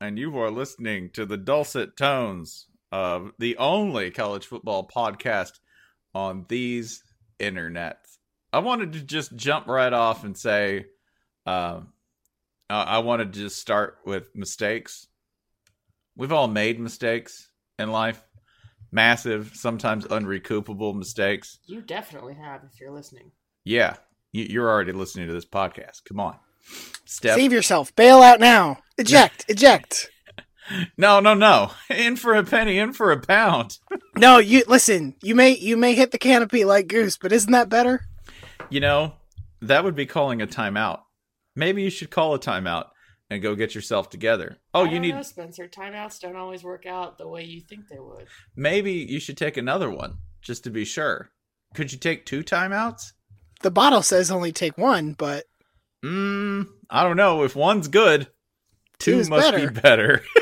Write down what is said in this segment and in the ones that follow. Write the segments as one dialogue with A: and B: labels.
A: and you are listening to the dulcet tones of the only college football podcast on these internets. I wanted to just jump right off and say, um, I I wanted to just start with mistakes. We've all made mistakes in life, massive, sometimes unrecoupable mistakes.
B: You definitely have if you're listening.
A: Yeah, you're already listening to this podcast. Come on, step.
C: Save yourself. Bail out now. Eject. Eject.
A: No, no, no. In for a penny, in for a pound.
C: No, you listen. You may you may hit the canopy like Goose, but isn't that better?
A: You know, that would be calling a timeout. Maybe you should call a timeout and go get yourself together. Oh,
B: I
A: you
B: don't
A: need.
B: know, Spencer. Timeouts don't always work out the way you think they would.
A: Maybe you should take another one just to be sure. Could you take two timeouts?
C: The bottle says only take one, but
A: Mm, I don't know. If one's good, two
C: Two's
A: must
C: better.
A: be better.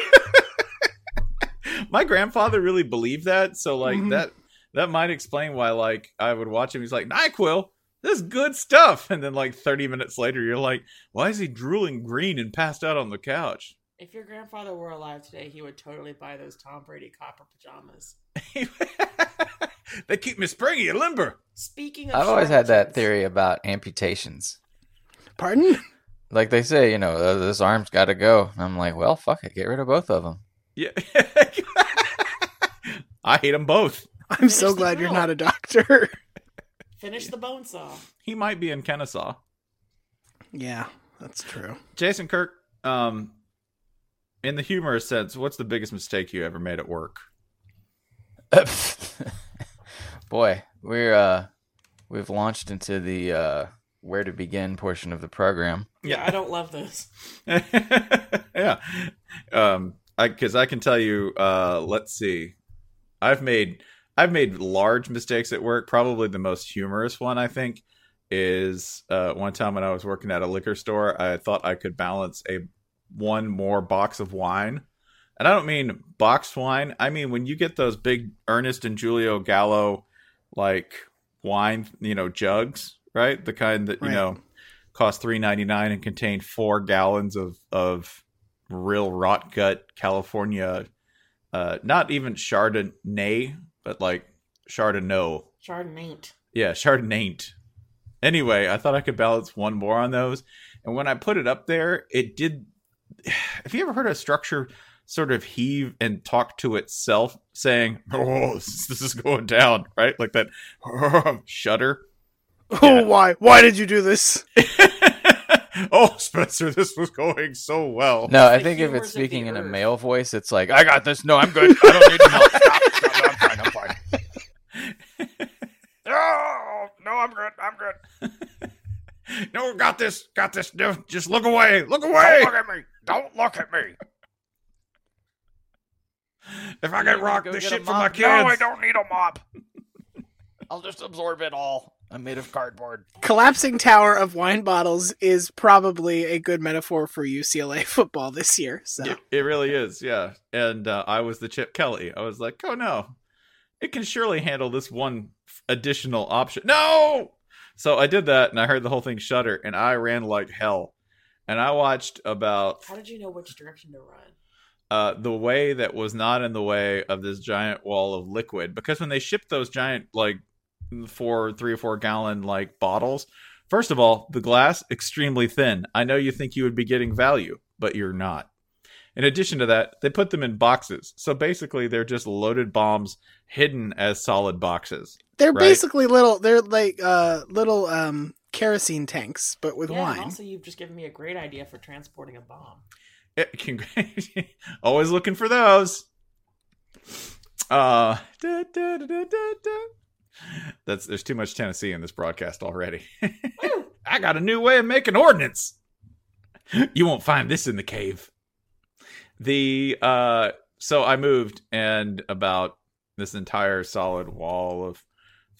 A: My grandfather really believed that, so like
C: Mhm.
A: that that might explain why like I would watch him. He's like Nyquil, this is good stuff, and then like thirty minutes later, you're like, why is he drooling green and passed out on the couch?
B: If your grandfather were alive today, he would totally buy those Tom Brady copper pajamas.
A: they keep me springy and limber.
B: Speaking of,
D: I've always had that theory about amputations.
C: Pardon?
D: Like they say, you know, "Uh, this arm's got to go. And I'm like, well, fuck it, get rid of both of them.
A: Yeah, I hate them both.
C: I'm so
B: the
C: glad you're not a doctor.
B: Finish the bone saw.
A: He might be in Kennesaw.
C: yeah, that's true.
A: Jason Kirk, um, in the humorous sense, what's the biggest mistake you ever made at work?
D: Boy, we're uh, we've launched into the uh, where to begin portion of the program.
B: Yeah, I don't love this.
A: yeah, um, I because I can tell you. Uh, let's see, I've made I've made large mistakes at work. Probably the most humorous one I think is uh, one time when I was working at a liquor store. I thought I could balance a one more box of wine. And I don't mean boxed wine. I mean when you get those big Ernest and Julio Gallo like wine, you know, jugs, right? The kind that, you know, cost three ninety nine and contain four gallons of of real rot gut California uh not even Chardonnay, but like Chardonnay.
B: Chardonnay.
A: Yeah, Chardonnay. Anyway, I thought I could balance one more on those. And when I put it up there, it did. Have you ever heard a structure sort of heave and talk to itself, saying, Oh, this, this is going down, right? Like that shudder.
C: Oh, why? Why did you do this?
A: oh, Spencer, this was going so well.
D: No, I think if it's speaking in a male voice, it's like, I got this. No, I'm good. I don't need your help. Stop. Stop. No, I'm fine. I'm fine.
A: Oh, no, I'm good. I'm good. no, got this. Got this. No, Just look away. Look away. Don't look at me. Don't look at me. If I get rocked,
D: go
A: this shit for my kids.
D: No, I don't need a mop. I'll just absorb it all. I'm made of cardboard.
C: Collapsing tower of wine bottles is probably a good metaphor for UCLA football this year. So
A: It, it really is, yeah. And uh, I was the Chip Kelly. I was like, oh no, it can surely handle this one additional option. No! So I did that and I heard the whole thing shudder and I ran like hell. And I watched about
B: How did you know which direction to run?
A: uh, the way that was not in the way of this giant wall of liquid. Because when they shipped those giant, like, four, three or four gallon, like, bottles, first of all, the glass, extremely thin. I know you think you would be getting value, but you're not. In addition to that, they put them in boxes. So basically, they're just loaded bombs hidden as solid boxes.
C: they're
A: Right.
C: basically little. They're like uh, little um, kerosene tanks, but with
B: yeah, and
C: wine.
B: also you've just given me a great idea for transporting a bomb.
A: It can, always looking for those. Uh, da, da, da, da, da, da. That's there's too much Tennessee in this broadcast already. I got a new way of making ordnance. You won't find this in the cave. The uh, so I moved, and about this entire solid wall of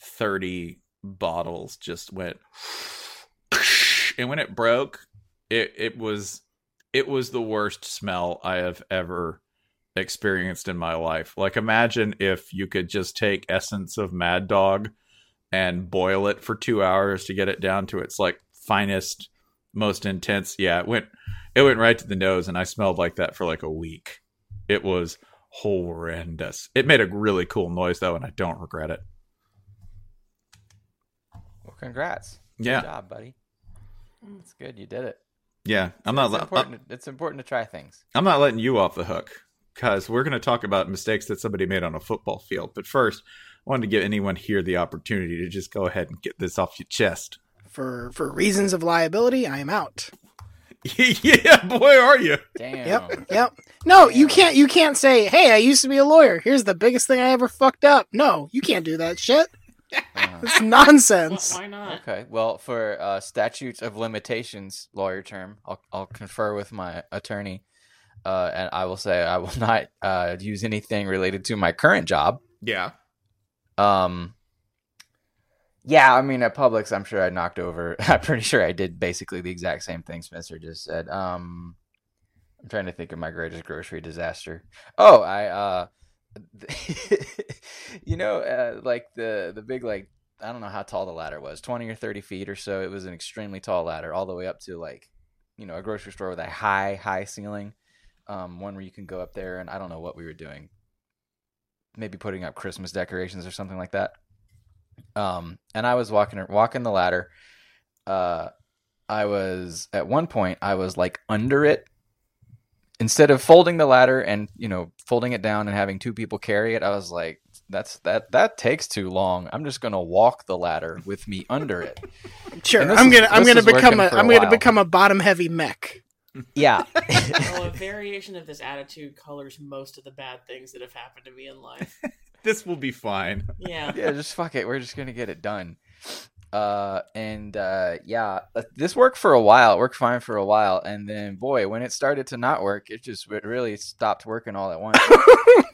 A: thirty bottles just went, and when it broke, it it was it was the worst smell I have ever experienced in my life. Like imagine if you could just take essence of Mad Dog and boil it for 2 hours to get it down to its like finest most intense. Yeah, it went it went right to the nose and I smelled like that for like a week. It was horrendous. It made a really cool noise though and I don't regret it.
D: Well, congrats.
A: Yeah.
D: Good job, buddy. It's good. You did it.
A: Yeah, I'm not
D: It's
A: I'm,
D: uh, it's important to try things.
A: I'm not letting you off the hook because we're going to talk about mistakes that somebody made on a football field. But first, I wanted to give anyone here the opportunity to just go ahead and get this off your chest.
C: For for reasons of liability, I am out.
A: yeah, boy, are you?
D: Damn.
C: Yep, yep. No, you can't. You can't say, "Hey, I used to be a lawyer. Here's the biggest thing I ever fucked up." No, you can't do that shit.
D: Uh,
C: It's nonsense.
B: Why not?
D: okay. Well, for uh, statutes of limitations lawyer term, I'll I'll confer with my attorney, uh, and I will say I will not uh, use anything related to my current job.
A: Yeah.
D: Um. Yeah, I mean at Publix, I'm sure I knocked over. I'm pretty sure I did basically the exact same thing Spencer just said. Um, I'm trying to think of my greatest grocery disaster. Oh, I uh, you know, uh, like the the big like I don't know how tall the ladder was, 20 or 30 feet or so. It was an extremely tall ladder, all the way up to like, you know, a grocery store with a high high ceiling. Um, one where you can go up there, and I don't know what we were doing. Maybe putting up Christmas decorations or something like that. Um, and I was walking walking the ladder. Uh, I was at one point I was like under it. Instead of folding the ladder and you know folding it down and having two people carry it, I was like, "That's that that takes too long. I'm just gonna walk the ladder with me under it."
C: Sure, I'm gonna I'm gonna become a I'm gonna
D: while.
C: become a bottom heavy mech.
D: Yeah,
B: well, a variation of this attitude colors most of the bad things that have happened to me in life.
A: This will be fine.
B: Yeah.
D: yeah, just fuck it. We're just gonna get it done. Uh, and uh, yeah, uh, this worked for a while. It worked fine for a while, and then boy, when it started to not work, it just it really stopped working all at once.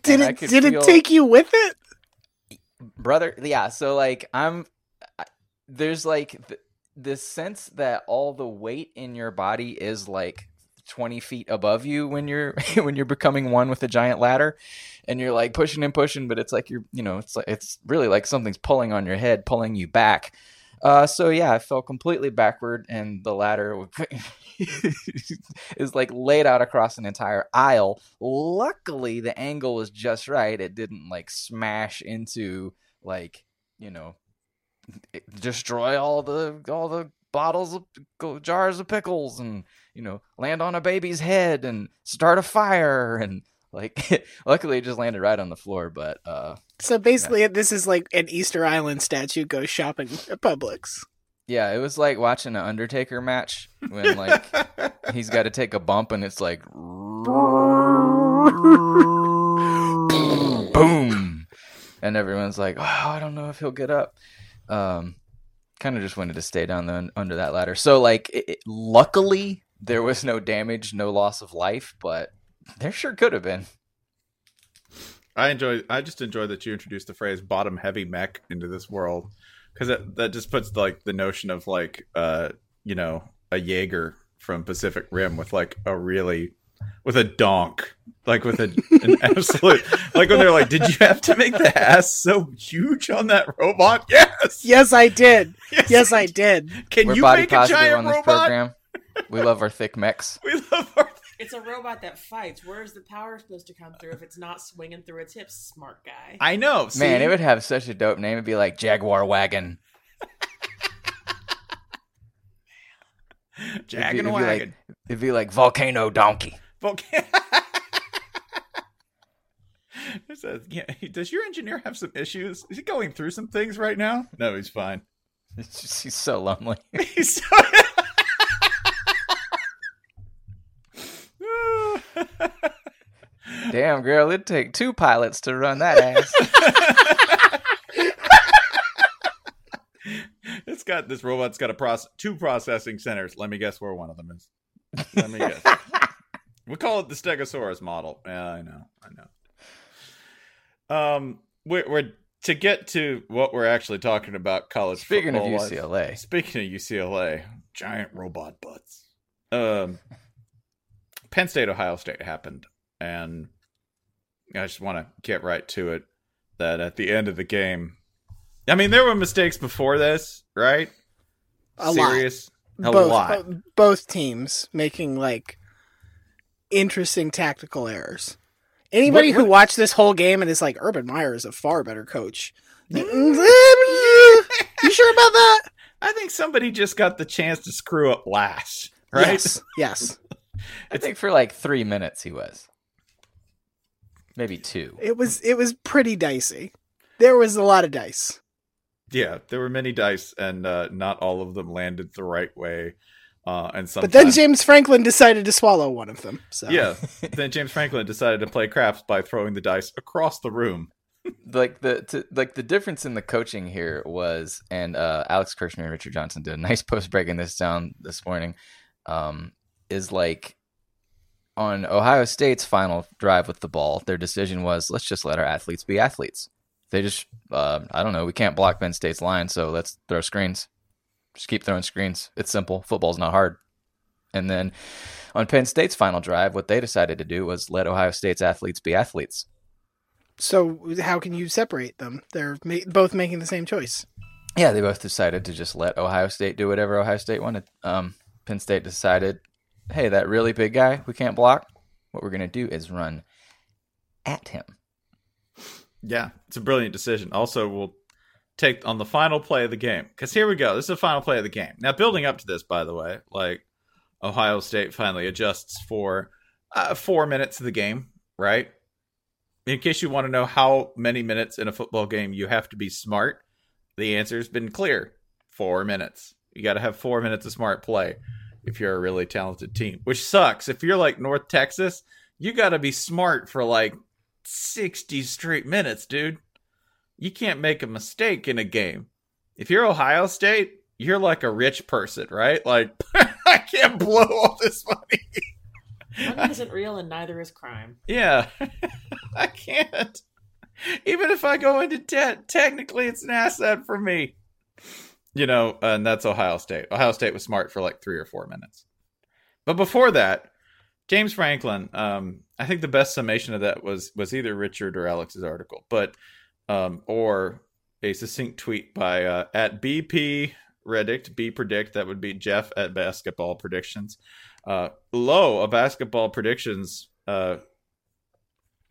C: Did
D: And
C: it did
D: feel-
C: it take you with it?
D: brother yeah so like i'm I- there's like th- this sense that all the weight in your body is like 20 feet above you when you're when you're becoming one with a giant ladder and you're like pushing and pushing but it's like you're you know it's like it's really like something's pulling on your head pulling you back. Uh so yeah i fell completely backward and the ladder is like laid out across an entire aisle. Luckily the angle was just right. It didn't like smash into like you know destroy all the all the bottles of jars of pickles and you know land on a baby's head and start a fire and like luckily it just landed right on the floor but uh
C: So basically, this is like an Easter Island statue goes shopping at Publix.
D: Yeah, it was like watching an Undertaker match when like he's got to take a bump and it's like boom, and everyone's like, "Oh, I don't know if he'll get up." Um, kind of just wanted to stay down the, under that ladder. So like, it, it- luckily there was no damage, no loss of life, but there sure could have been.
A: I enjoy. I just enjoy that you introduced the phrase "bottom heavy mech" into this world because that that just puts like the notion of like uh you know a Jaeger from Pacific Rim with like a really with a donk like with a, an absolute like when they're like, did you have to make the ass so huge on that robot? Yes.
C: Yes, I did. Yes, I did.
A: Can
D: We're
A: you make a
D: positive
A: giant
D: on this
A: robot?
D: program. We love our thick mechs.
A: We love our.
B: It's a robot that fights. Where's the power supposed to come through if it's not swinging through its hips, smart guy?
A: I know.
D: Man, it would have such a dope name. It'd be like Jaguar Wagon. It'd be- it'd be
A: wagon.
D: Like, it'd be like Volcano Donkey.
A: Volcano. Says, yeah, does your engineer have some issues? Is he going through some things right now? No, he's fine.
D: It's just, he's so lonely.
A: He's so.
D: Damn, girl, it'd take two pilots to run that ass.
A: it's got this robot's got a process two processing centers. Let me guess where one of them is. Let me guess. we call it the Stegosaurus model. Yeah, I know, I know. Um, we're, we're to get to what we're actually talking about. College.
D: Speaking of UCLA.
A: Speaking of UCLA, giant robot butts. Um, Penn State, Ohio State happened, and I just want to get right to it. That at the end of the game, I mean, there were mistakes before this, right?
C: A
A: Serious,
C: lot.
A: a
C: both,
A: lot.
C: bo- both teams making like interesting tactical errors. Anybody
A: What-
C: who watched this whole game and is like, Urban Meyer is a far better coach. Mm. you sure about that?
A: I think somebody just got the chance to screw up last, right?
C: Yes. Yes.
D: I think for like three minutes he was. Maybe two.
C: It was it was pretty dicey. There was a lot of dice.
A: Yeah, there were many dice, and uh, not all of them landed the right way. Uh, and sometimes,
C: But then James Franklin decided to swallow one of them. So
A: yeah, then James Franklin decided to play craps by throwing the dice across the room.
D: like the to, like the difference in the coaching here was, and uh, Alex Kirshner and Richard Johnson did a nice post breaking this down this morning. Um, is like on Ohio State's final drive with the ball, their decision was let's just let our athletes be athletes. They just, uh, I don't know, we can't block Penn State's line, so let's throw screens. Just keep throwing screens. It's simple. Football's not hard. And then on Penn State's final drive, what they decided to do was let Ohio State's athletes be athletes.
C: So how can you separate them? They're ma- both making the same choice.
D: Yeah, they both decided to just let Ohio State do whatever Ohio State wanted. Um, Penn State decided, hey, that really big guy we can't block. What we're going to do is run at him.
A: Yeah, it's a brilliant decision. Also, we'll take on the final play of the game because here we go. This is the final play of the game. Now, building up to this, by the way, like Ohio State finally adjusts for uh, four minutes of the game, right? In case you want to know how many minutes in a football game you have to be smart, the answer's been clear: four minutes. You got to have four minutes of smart play if you're a really talented team. Which sucks. If you're like North Texas, you got to be smart for like 60 straight minutes, dude. You can't make a mistake in a game. If you're Ohio State, you're like a rich person, right? Like, I can't blow all this money.
B: Money isn't real and neither is crime.
A: Yeah, I can't. Even if I go into debt, technically it's an asset for me. You know, and that's Ohio State. Ohio State was smart for like three or four minutes. But before that, James Franklin, um, I think the best summation of that was was either Richard or Alex's article, but um, or a succinct tweet by uh, at BP Redict, B predict that would be Jeff at Basketball Predictions. Uh, Low, a basketball predictions uh,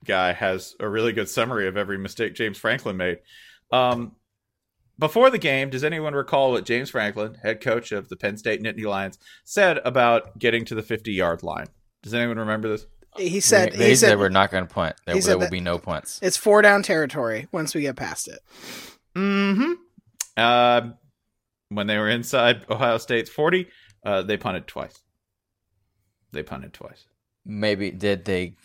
A: guy, has a really good summary of every mistake James Franklin made. Um, before the game, does anyone recall what James Franklin, head coach of the Penn State Nittany Lions, said about getting to the 50 yard line? Does anyone remember this?
C: He said
D: they,
C: he said
D: we're not going to punt. There, there will be no punts.
C: it's four down territory once we get past it.
A: Mm-hmm. Uh, when they were inside Ohio State's 40, uh, they punted twice. They punted twice.
D: Maybe did they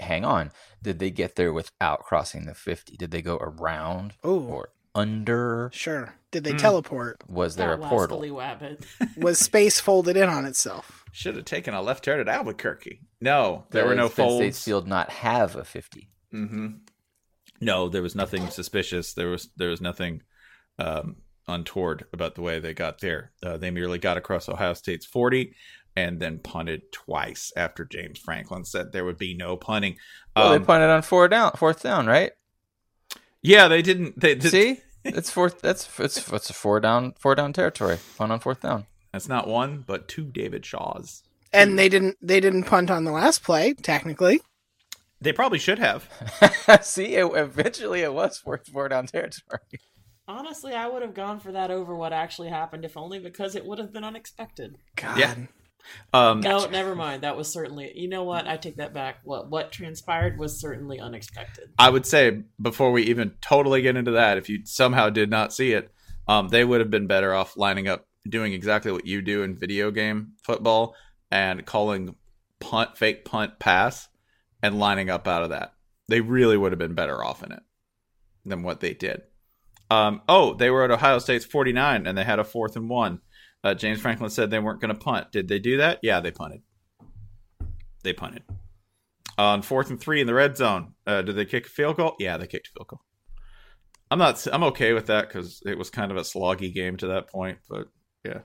D: hang on? Did they get there without crossing the 50? Did they go around
C: Ooh.
D: or under?
C: Sure. Did they
A: Hmm.
C: teleport?
D: Was there
B: That
D: a portal?
C: Was space folded in on itself?
A: Should have taken a left turn at Albuquerque. No, there were no
D: Does Penn
A: folds.
D: State's field not have a 50.
A: mm-hmm. No, there was nothing suspicious. There was there was nothing um, untoward about the way they got there. Uh, they merely got across Ohio State's forty and then punted twice after James Franklin said there would be no punting.
D: Well,
A: Um,
D: they punted on four down, fourth down, right?
A: yeah, they didn't. They did,
D: See, it's fourth. That's it's it's a four down, four down territory. Punt on fourth down.
A: That's not one, but two David Shaws.
C: And they didn't they didn't punt on the last play, technically.
A: They probably should have.
D: See, it, eventually it was fourth four down territory.
B: Honestly, I would have gone for that over what actually happened, if only because it would have been unexpected.
C: God.
A: Yeah. Um,
B: No, never mind. That was certainly. You know what? I take that back. What what transpired was certainly unexpected.
A: I would say before we even totally get into that, if you somehow did not see it, um, they would have been better off lining up, doing exactly what you do in video game football and calling punt, fake punt, pass, and lining up out of that. They really would have been better off in it than what they did. Um, oh, they were at Ohio State's 49 and they had a fourth and one. Uh, James Franklin said they weren't going to punt. Did they do that? Yeah, they punted. They punted. On fourth and three in the red zone, uh, did they kick a field goal? Yeah, they kicked a field goal. I'm not. I'm okay with that because it was kind of a sloggy game to that point. But yeah,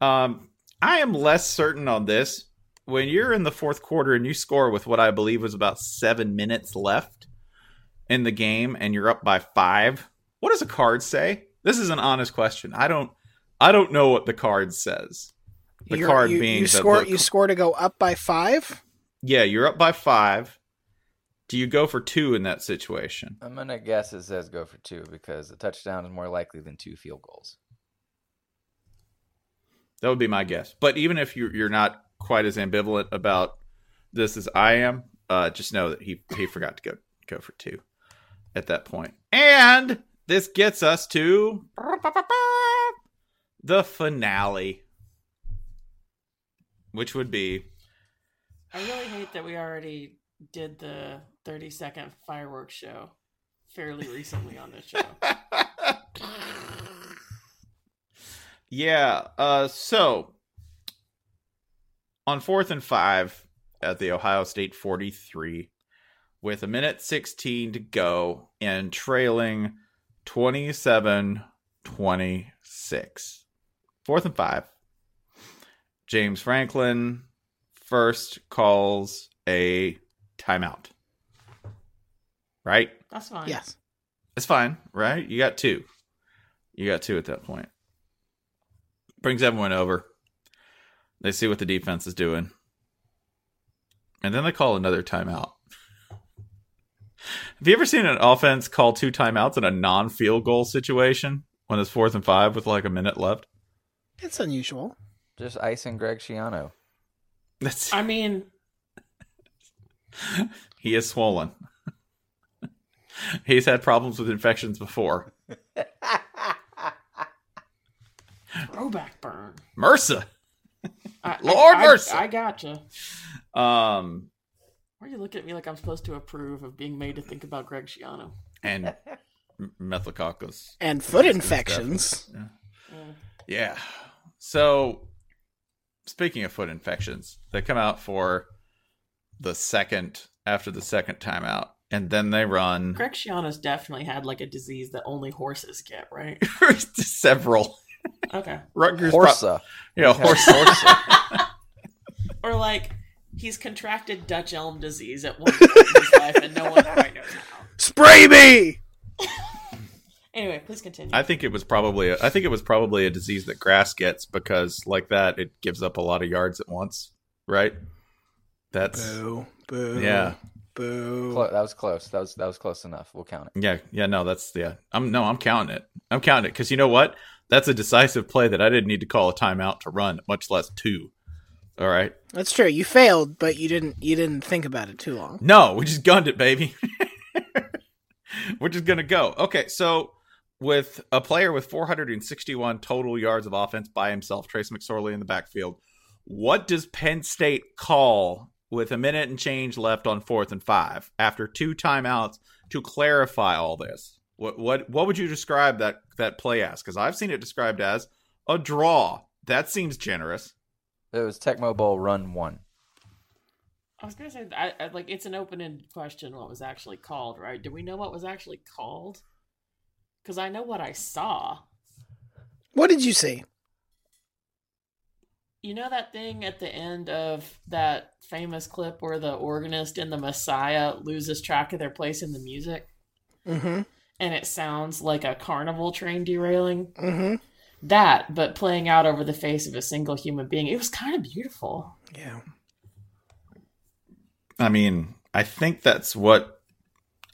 A: um, I am less certain on this. When you're in the fourth quarter and you score with what I believe was about seven minutes left in the game, and you're up by five, what does a card say? This is an honest question. I don't. I don't know what the card says. The
C: You're-
A: card
C: you,
A: being
C: you score
A: the-
C: you score to go up by five.
A: yeah, you're up by five. Do you go for two in that situation?
D: I'm gonna guess it says go for two because a touchdown is more likely than two field goals.
A: That would be my guess. But even if you're you're not quite as ambivalent about this as I am, uh, just know that he he forgot to go go for two at that point. And this gets us to the finale, which would be
B: I really hate that we already did the 30 second fireworks show fairly recently on this show.
A: Yeah. Uh, so on fourth and five at the Ohio State 43, with a minute 16 to go and trailing 27 26. Fourth and five. James Franklin first calls a timeout. Right?
B: That's fine.
C: Yes.
A: It's fine, right? You got two. You got two at that point. Brings everyone over. They see what the defense is doing. And then they call another timeout. Have you ever seen an offense call two timeouts in a non field goal situation when it's fourth and five with like a minute left?
C: It's unusual.
D: Just icing Greg Schiano.
A: That's
B: I mean,
A: he is swollen. He's had problems with infections before.
B: throwback burn.
A: MRSA.
B: I,
A: Lord
B: I,
A: mercy.
B: I, I gotcha.
A: Um
B: Why are you looking at me like I'm supposed to approve of being made to think about Greg Schiano?
A: and m- methococcus.
C: And foot infections.
A: stuff. Yeah. So, speaking of foot infections, they come out for the second after the second timeout, and then they run
B: Greg Schiano's definitely had like a disease that only horses get, right?
A: several.
B: Okay.
A: Rutgers, pro- yeah,
D: He
A: horse.
D: Horsa.
B: Or like he's contracted Dutch elm disease at one point in his life and no one quite knows how.
C: Spray me.
B: Anyway, please continue.
A: I think it was probably a, I think it was probably a disease that grass gets because like that it gives up a lot of yards at once, right? That's
C: Boo. Boo.
A: yeah.
C: Boo.
D: Clo- that was close. That was that was close enough. We'll count it.
A: Yeah, yeah, no, that's yeah. I'm no, I'm counting it. I'm counting it because you know what? That's a decisive play that I didn't need to call a timeout to run, much less two. All right.
C: That's true. You failed, but you didn't. You didn't think about it too long.
A: No, we just gunned it, baby. We're just gonna go. Okay, so with a player with 461 total yards of offense by himself, Trace McSorley in the backfield. What does Penn State call with a minute and change left on fourth and five after two timeouts to clarify all this? What what what would you describe that that play as? Because I've seen it described as a draw. That seems generous.
D: It was Tecmo Bowl run one.
B: I was gonna say, I, I, like it's an open-ended question. What was actually called, right? Do we know what was actually called? Because I know what I saw.
C: What did you see?
B: You know that thing at the end of that famous clip where the organist and the Messiah loses track of their place in the music,
C: Mm-hmm.
B: and it sounds like a carnival train derailing.
C: Mm-hmm.
B: That, but playing out over the face of a single human being. It was kind of beautiful.
C: Yeah.
A: I mean, I think that's what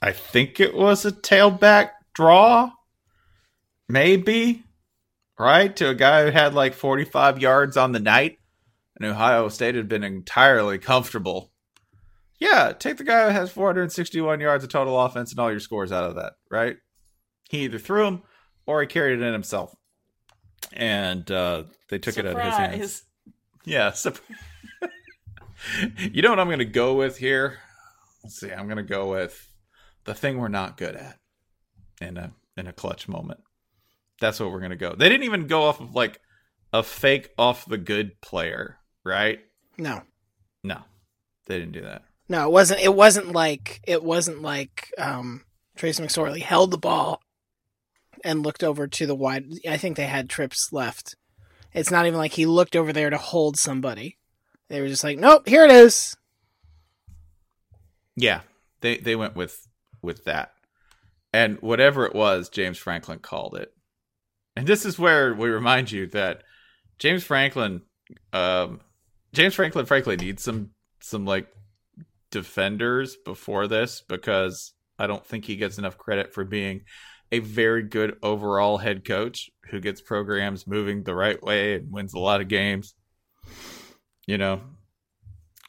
A: I think it was a tailback draw. Maybe. Right? To a guy who had like 45 yards on the night and Ohio State had been entirely comfortable. Yeah, take the guy who has 461 yards of total offense and all your scores out of that, right? He either threw him or he carried it in himself. And uh, they took it out of his hands. Yeah. sup- you know what I'm going to go with here? Let's see. I'm going to go with the thing we're not good at in a in a clutch moment. That's what we're going to go. They didn't even go off of like a fake off the good player, right?
C: No.
A: No. They didn't do that.
C: No, it wasn't. It wasn't like it wasn't like um, Trace McSorley held the ball and looked over to the wide. I think they had trips left. It's not even like he looked over there to hold somebody. They were just like, nope, here it is.
A: Yeah. They they went with with that. And whatever it was, James Franklin called it. And this is where we remind you that James Franklin um James Franklin frankly needs some some like defenders before this because I don't think he gets enough credit for being a very good overall head coach who gets programs moving the right way and wins a lot of games. You know,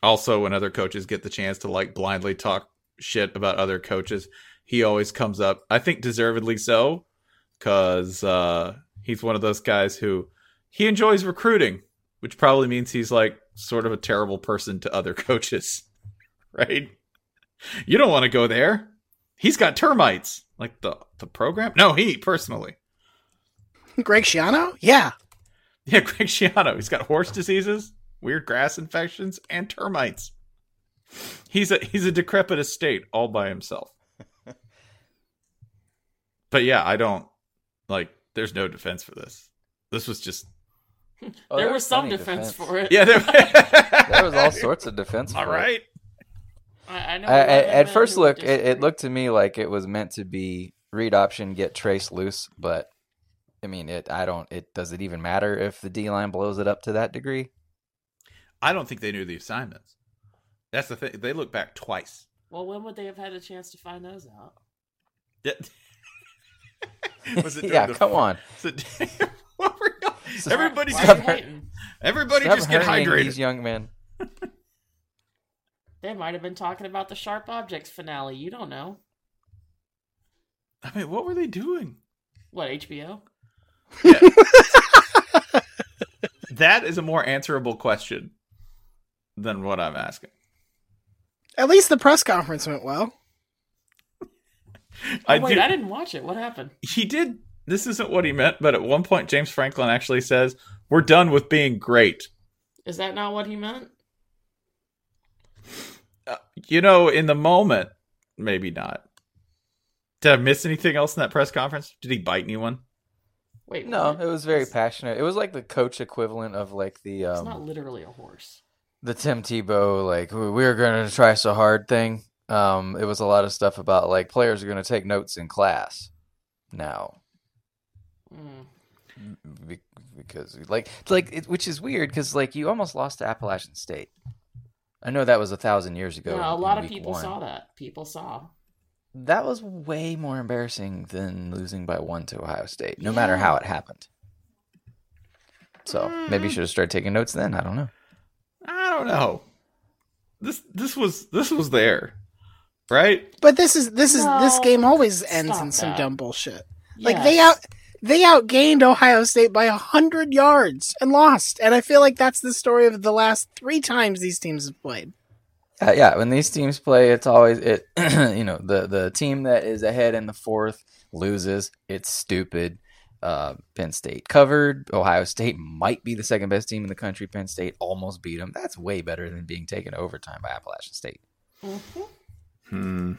A: also when other coaches get the chance to like blindly talk shit about other coaches, he always comes up. I think deservedly so, because uh, he's one of those guys who he enjoys recruiting, which probably means he's like sort of a terrible person to other coaches, right? You don't want to go there. He's got termites, like the the program. No, he personally.
C: Greg Schiano? Yeah.
A: Yeah, Greg Schiano. He's got horse diseases, weird grass infections, and termites. He's a he's a decrepit estate all by himself. But yeah, I don't like. There's no defense for this. This was just.
D: Oh,
B: there
D: there
B: was
D: was
B: some defense,
D: defense.
B: for it.
A: Yeah, there,
D: There was all sorts of defense.
A: All
D: for it.
B: I, I know.
D: I,
B: a lot of
D: at, at first look, it, it looked to me like it was meant to be read option, get trace loose, but I mean, it. I don't. It does it even matter if the D line blows it up to that degree?
A: I don't think they knew the assignments. That's the thing. They look back twice.
B: Well, when would they have had a chance to find those out?
A: Yeah. Was it
D: yeah,
A: the-
D: come on.
A: was it- what were y'all- everybody
B: Why
A: just
B: are you
A: everybody
D: Stop
A: just get
D: hurrying
A: hydrated.
D: These young men.
B: They might have been talking about the Sharp Objects finale. You don't know.
A: I mean, what were they doing?
B: What HBO?
A: That is a more answerable question than what I'm asking.
C: At least the press conference went well.
B: Oh,
A: I
B: wait,
A: do-
B: I didn't watch it. What happened?
A: he did this isn't what he meant but at one point james franklin actually says we're done with being great
B: Is that not what he meant?
A: you know in the moment maybe not did i miss anything else in that press conference did he bite anyone
B: Wait,
D: No,
B: what?
D: it was very
B: It's-
D: passionate. It was like the coach equivalent of like the
B: It's
D: um,
B: not literally a horse.
D: the Tim Tebow like we we are going to try so hard thing. Um, it was a lot of stuff about like players are going to take notes in class now
B: Mm.
D: be- because like like it, which is weird because like you almost lost to Appalachian State. I know that was a thousand years ago.
B: No, a lot of people
D: one.
B: saw that. People saw.
D: That was way more embarrassing than losing by one to Ohio State, no matter how it happened. So maybe you should have started taking notes then. I don't know.
A: i don't know this this was this was there right
C: But this is this is this game always ends
B: stop
C: in some
B: that.
C: dumb bullshit. Like they out they outgained Ohio State by a hundred yards and lost. And I feel like that's the story of the last three times these teams have played.
D: Uh, yeah, when these teams play, it's always it. you know, the the team that is ahead in the fourth loses. It's stupid. Uh, Penn State covered. Ohio State might be the second best team in the country. Penn State almost beat them. That's way better than being taken overtime by Appalachian State.
A: Hmm.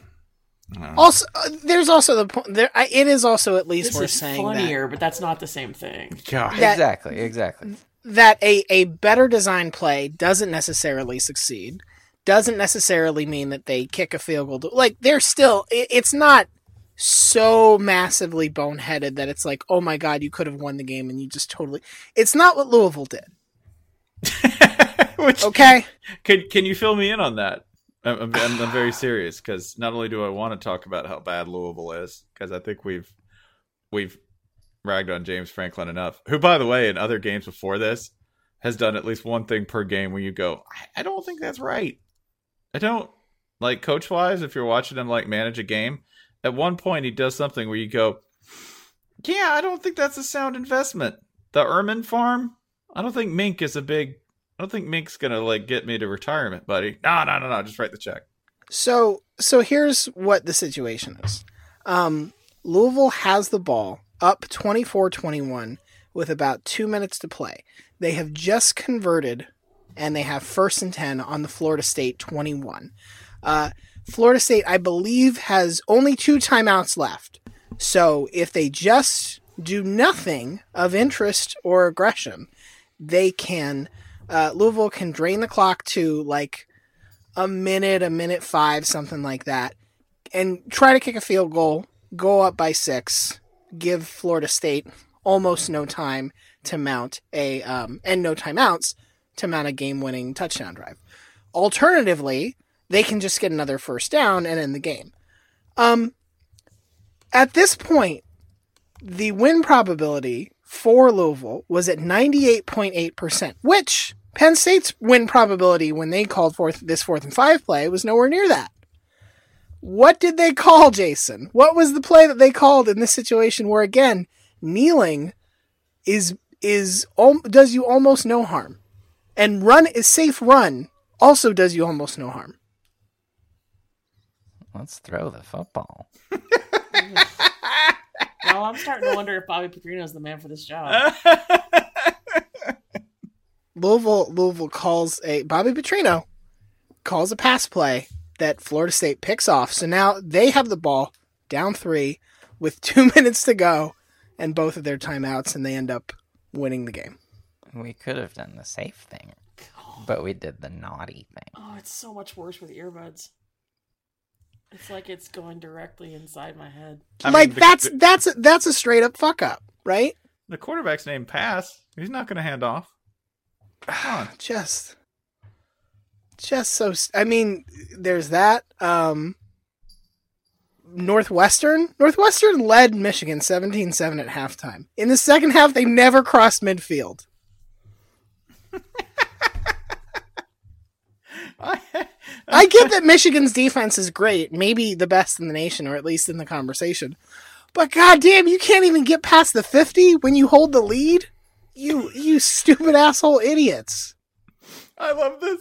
C: Also, uh, there's also the point. There, I, it is also at least
B: This
C: worth
B: is
C: saying
B: funnier, but that's not the same thing.
A: God.
C: That-
D: exactly, exactly.
C: that that a a better design play doesn't necessarily succeed. Doesn't necessarily mean that they kick a field goal. To, like they're still. It, it's not so massively boneheaded that it's like, oh my god, you could have won the game and you just totally. It's not what Louisville did.
A: Which,
C: Okay.
A: Can Can you fill me in on that? I'm, I'm, I'm very serious because not only do I want to talk about how bad Louisville is, because I think we've we've ragged on James Franklin enough. Who, by the way, in other games before this, has done at least one thing per game where you go, I, I don't think that's right. I don't like coach wise. If you're watching him like manage a game, at one point he does something where you go, Yeah, I don't think that's a sound investment. The Ermin farm. I don't think Mink is a big. I don't think Mink's gonna like get me to retirement, buddy. No, no, no, no. Just write the check.
C: So so here's what the situation is. Um, Louisville has the ball up 24-21 with about 2 minutes to play. They have just converted and they have first and 10 on the Florida State 21. Uh, Florida State I believe has only two timeouts left. So if they just do nothing of interest or aggression, they can uh, Louisville can drain the clock to like a minute, a minute five, something like that, and try to kick a field goal, go up by six, give Florida State almost no time to mount a um, and no timeouts to mount a game-winning touchdown drive. Alternatively, they can just get another first down and end the game. Um, at this point, the win probability for Louisville was at 98.8%, which Penn State's win probability when they called forth this fourth and five play was nowhere near that. What did they call, Jason? What was the play that they called in this situation where again, kneeling is is al- does you almost no harm. And run is safe run also does you almost no harm.
D: Let's throw the football.
B: Well, I'm starting to wonder if Bobby Petrino is the man for this job.
C: Louisville Louisville calls a Bobby Petrino calls a pass play that Florida State picks off. So now they have the ball down three with two minutes to go and both of their timeouts, and they end up winning the game.
D: We could have done the safe thing, but we did the naughty thing.
B: Oh, it's so much worse with earbuds. It's like it's going directly inside my head.
A: I
C: like
A: mean, the-
C: that's
A: the-
C: that's a, that's a straight up fuck up, right?
A: The quarterback's name pass. He's not gonna hand off. On.
C: Just just so i mean, there's that. Um, Northwestern Northwestern led Michigan 17-7 at halftime. In the second half, they never crossed midfield. I get that Michigan's defense is great, maybe the best in the nation, or at least in the conversation. But goddamn, you can't even get past the fifty when you hold the lead. You you stupid asshole idiots.
A: I love this.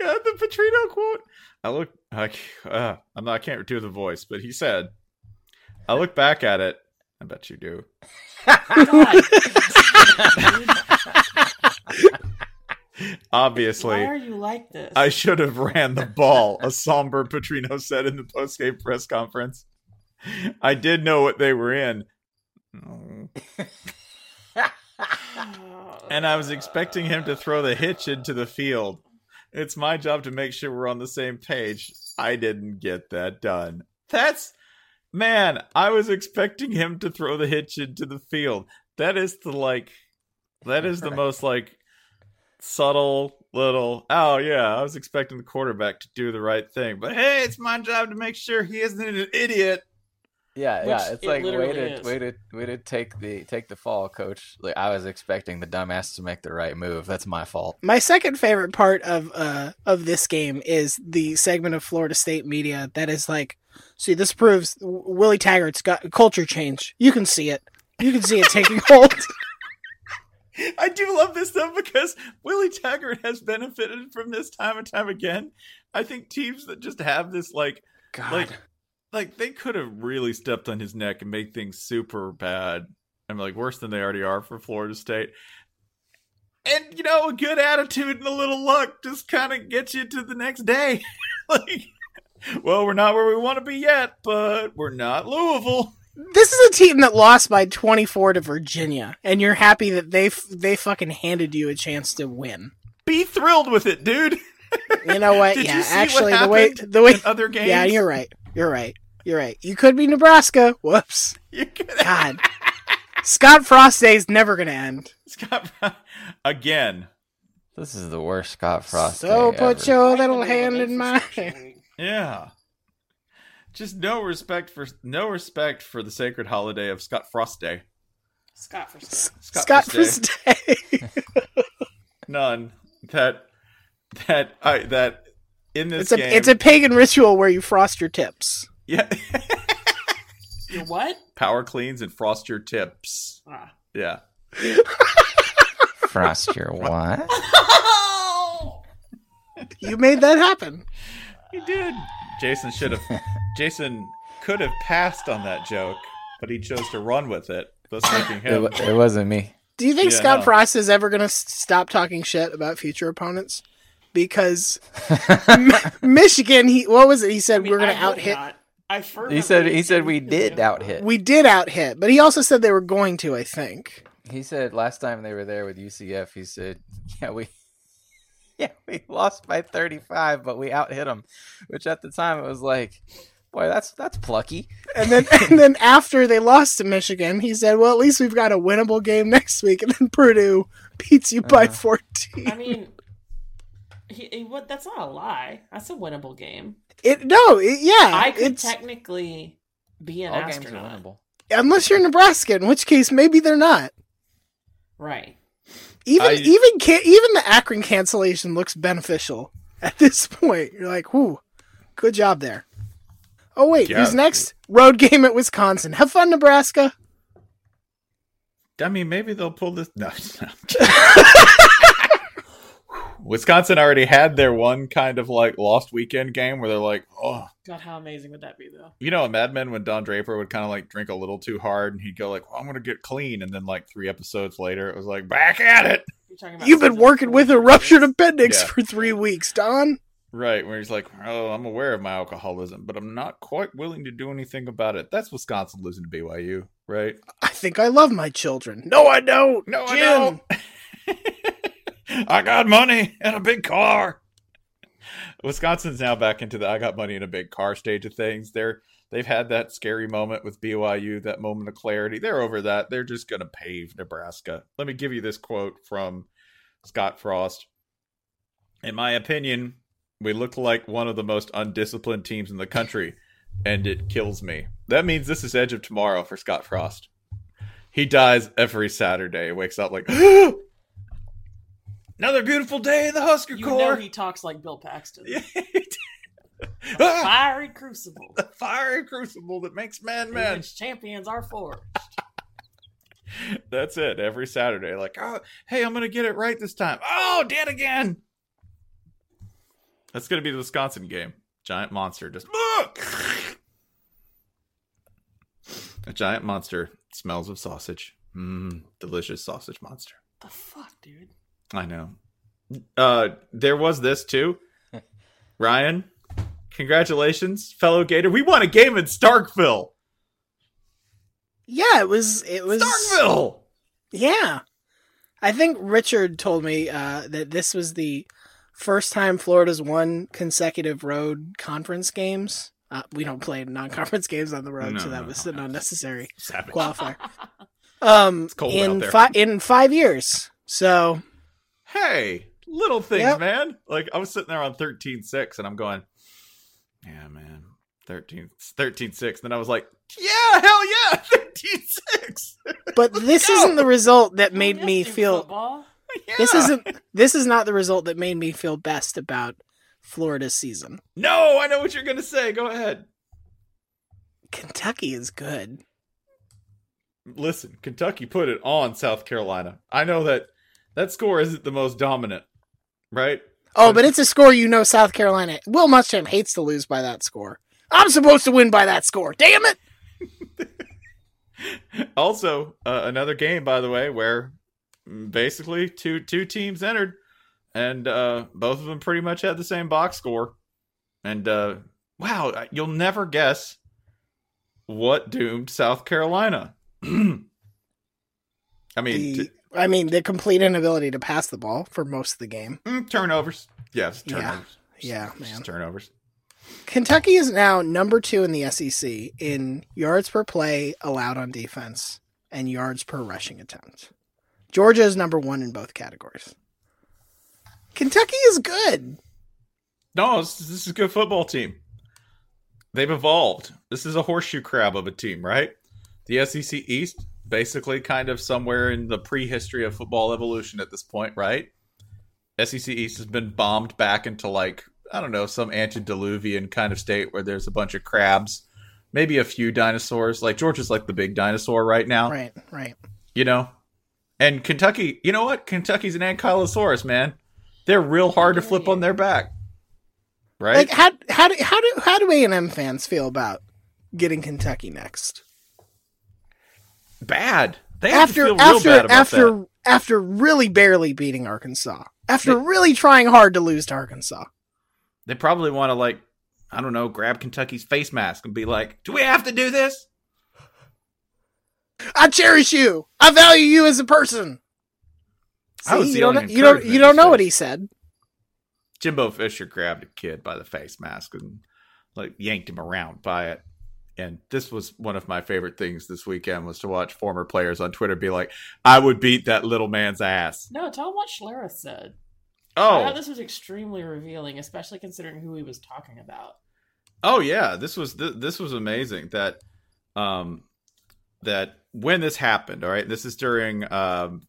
A: God, the Petrino quote. I look. I, uh, I'm not. I can't do the voice, but he said, "I look back at it. I bet you do." Obviously,
B: Why are you like this?
A: I should have ran the ball. A somber Petrino said in the postgame press conference. I did know what they were in. Oh. and I was expecting him to throw the hitch into the field. It's my job to make sure we're on the same page. I didn't get that done. That's man, I was expecting him to throw the hitch into the field. That is the like that is the most like subtle little oh yeah, I was expecting the quarterback to do the right thing. But hey, it's my job to make sure he isn't an idiot.
D: Yeah,
B: Which
D: yeah. It's
B: it
D: like way
B: literally
D: to
B: is.
D: way to way to take the take the fall, coach. Like I was expecting the dumbass to make the right move. That's my fault.
C: My second favorite part of uh of this game is the segment of Florida State media that is like, See, this proves Willie Taggart's got a culture change. You can see it. You can see it taking hold.
A: I do love this though because Willie Taggart has benefited from this time and time again. I think teams that just have this like
C: God.
A: like like they could have really stepped on his neck and made things super bad and like worse than they already are for Florida State. And you know, a good attitude and a little luck just kind of gets you to the next day. like, well, we're not where we want to be yet, but we're not Louisville.
C: This is a team that lost by 24 to Virginia, and you're happy that they f- they fucking handed you a chance to win.
A: Be thrilled with it, dude.
C: You know what? Yeah, actually, the way the way
A: other games?
C: Yeah, you're right. You're right. You're right. You could be Nebraska. Whoops.
A: You could
C: God. Scott Frost Day is never gonna end.
A: Scott Frost. again.
D: This is the worst Scott Frost.
C: So
D: day
C: put
D: ever.
C: your little hand in mine.
A: Yeah. Just no respect for no respect for the sacred holiday of Scott Frost Day.
B: Scott for Scott.
C: Scott
A: Frost
C: Frost Day.
A: None. That that I that in this
C: It's a
A: game.
C: it's a pagan ritual where you frost your tips.
A: yeah.
B: Your what?
A: Power cleans and frost your tips.
B: Ah.
A: Yeah.
D: Frost your what?
C: You made that happen.
A: He did. Jason should have. Jason could have passed on that joke, but he chose to run with it, thus making
D: It,
A: him.
D: wa- it wasn't me.
C: Do you think
A: Yeah,
C: Scott
A: no.
C: Frost is ever going to stop talking shit about future opponents? Because Michigan, he what was it? He said
B: I mean,
C: we're going to
B: hope
C: out hit.
B: not. I
D: He said he said we did out hit.
C: We did out hit, but he also said they were going to. I think.
D: He said last time they were there with UCF, he said, "Yeah, we, yeah, we lost by 35, but we out hit them," which at the time it was like, "Boy, that's that's plucky."
C: And then and then after they lost to Michigan, he said, "Well, at least we've got a winnable game next week." And then Purdue beats you by
D: Uh-huh.
C: fourteen.
B: I mean, he, he, what? That's not a lie. That's a winnable game.
C: It no, it, yeah,
B: I could
C: it's
B: technically be an
D: All games are
B: astronaut.
D: winnable.
C: unless you're Nebraska, in which case maybe they're not.
B: Right.
C: Even
A: I-
C: even can, even the Akron cancellation looks beneficial at this point. You're like, "Whoo, good job there." Oh wait,
A: Yeah.
C: who's next? Road game at Wisconsin. Have fun, Nebraska.
A: I mean, maybe they'll pull this. No, no. Wisconsin already had their one kind of like lost weekend game where they're like, oh,
B: God, how amazing would that be, though?
A: you know, a Mad Men when Don Draper would kind of like drink a little too hard and he'd go like, well, I'm gonna get clean, and then like three episodes later, it was like back at it.
B: You're talking about
C: You've been working with a ruptured appendix
A: Yeah.
C: for three weeks, Don.
A: Right, where he's like, oh, I'm aware of my alcoholism, but I'm not quite willing to do anything about it. That's Wisconsin losing to BYU, right?
C: I think I love my children. No, I don't.
A: No, I don't. I got money and a big car. Wisconsin's now back into the I got money in a big car stage of things. They're they've had that scary moment with BYU, that moment of clarity. They're over that. They're just gonna pave Nebraska. Let me give you this quote from Scott Frost. In my opinion, we look like one of the most undisciplined teams in the country, and it kills me. That means this is Edge of Tomorrow for Scott Frost. He dies every Saturday. Wakes up like another beautiful day in the Husker
B: You
A: Corps.
B: know he talks like Bill Paxton.
A: Yeah. Ah!
B: Fiery crucible.
A: the fiery crucible that makes
B: in
A: men.
B: which champions are forged.
A: That's it. Every Saturday, like, oh, hey, I'm gonna get it right this time. Oh, dead again. That's gonna be the Wisconsin game. Giant monster just. A giant monster smells of sausage. Mmm, delicious sausage monster.
B: The fuck, dude?
A: I know. Uh, there was this too. Ryan, congratulations, fellow Gator. We won a game in Starkville.
C: Yeah, it was. It was.
A: Starkville.
C: Yeah, I think Richard told me uh, that this was the first time Florida's won consecutive road conference games. Uh, we don't play non-conference games on the road,
A: No,
C: so that
A: no,
C: was
A: no.
C: an unnecessary
A: Savage.
C: qualifier. Um,
A: cold
C: in
A: out there.
C: five in five years. So
A: Hey, little things,
C: Yep.
A: man. Like I was sitting there on 13-6 and I'm going, yeah, man, 13 13-6. Then I was like, yeah, hell yeah, 13-6.
C: but this
A: go.
C: isn't the result that made me feel
B: football.
C: this isn't this is not the result that made me feel best about Florida's season.
A: No, I know what you're gonna say. Go ahead.
C: Kentucky is good.
A: Listen, Kentucky put it on South Carolina. I know that that score isn't the most dominant, right?
C: Oh, but it's a score you know South Carolina. Will Muschamp hates to lose by that score. I'm supposed to win by that score. Damn it!
A: also, uh, another game, by the way, where basically two two teams entered, and uh, both of them pretty much had the same box score. And uh, wow, you'll never guess what doomed South Carolina. I mean,
C: The,
A: t-
C: I mean, the complete inability to pass the ball for most of the game.
A: mm, turnovers. Yes,
C: Yeah.
A: turnovers.
C: Yeah,
A: Just
C: man.
A: turnovers.
C: Kentucky is now number two in the SEC in yards per play allowed on defense and yards per rushing attempt. Georgia is number one in both categories. Kentucky is good.
A: No, this, this is a good football team. They've evolved. This is a horseshoe crab of a team, right? The SEC East, basically kind of somewhere in the prehistory of football evolution at this point, right? SEC East has been bombed back into like, I don't know, some antediluvian kind of state where there's a bunch of crabs, maybe a few dinosaurs. Like Georgia's like the big dinosaur right now,
C: Right, right.
A: you know? And Kentucky, you know what? Kentucky's an ankylosaurus, man. They're real hard to flip on their back. Right?
C: Like how how do how do how do A and M fans feel about getting Kentucky next?
A: Bad. They have
C: after
A: to feel real
C: after
A: bad about
C: after
A: that.
C: after really barely beating Arkansas. After really trying hard to lose to Arkansas.
A: They probably want to like, I don't know, grab Kentucky's face mask and be like, "Do we have to do this?"
C: I cherish you. I value you as a person.
A: I was
C: See, you don't you don't you don't know what he said.
A: Jimbo Fisher grabbed a kid by the face mask and like yanked him around by it. And this was one of my favorite things this weekend was to watch former players on Twitter be like, "I would beat that little man's ass."
B: No, tell him what Schlereth said. I
A: Oh,
B: thought this was extremely revealing, especially considering who he was talking about.
A: Oh yeah, this was th- this was amazing that um that when this happened, all right? This is during um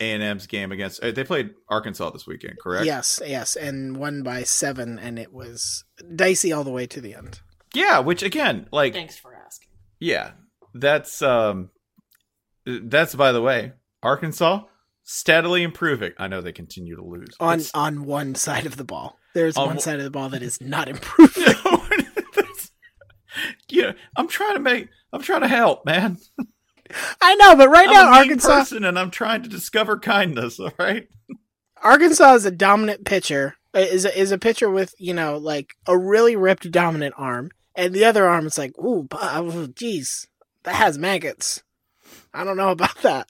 A: A&M's game against uh, they played Arkansas this weekend, correct?
C: Yes, yes, and won by seven, and it was dicey all the way to the end.
A: Yeah, which again, like
B: Thanks for asking.
A: yeah, that's um that's by the way, Arkansas steadily improving. I know they continue to lose.
C: On
A: It's-
C: on one side of the ball, there's
A: On
C: one
A: wh-
C: side of the ball that is not improving.
A: yeah, I'm trying to make I'm trying to help, man.
C: I know, but right
A: I'm
C: now
A: a
C: Arkansas
A: person and I'm trying to discover kindness, all right?
C: Arkansas is a dominant pitcher. uh, Is a, is a pitcher with you know like a really ripped dominant arm, and the other arm is like, ooh, bu- oh, jeez, that has maggots. I don't know about that.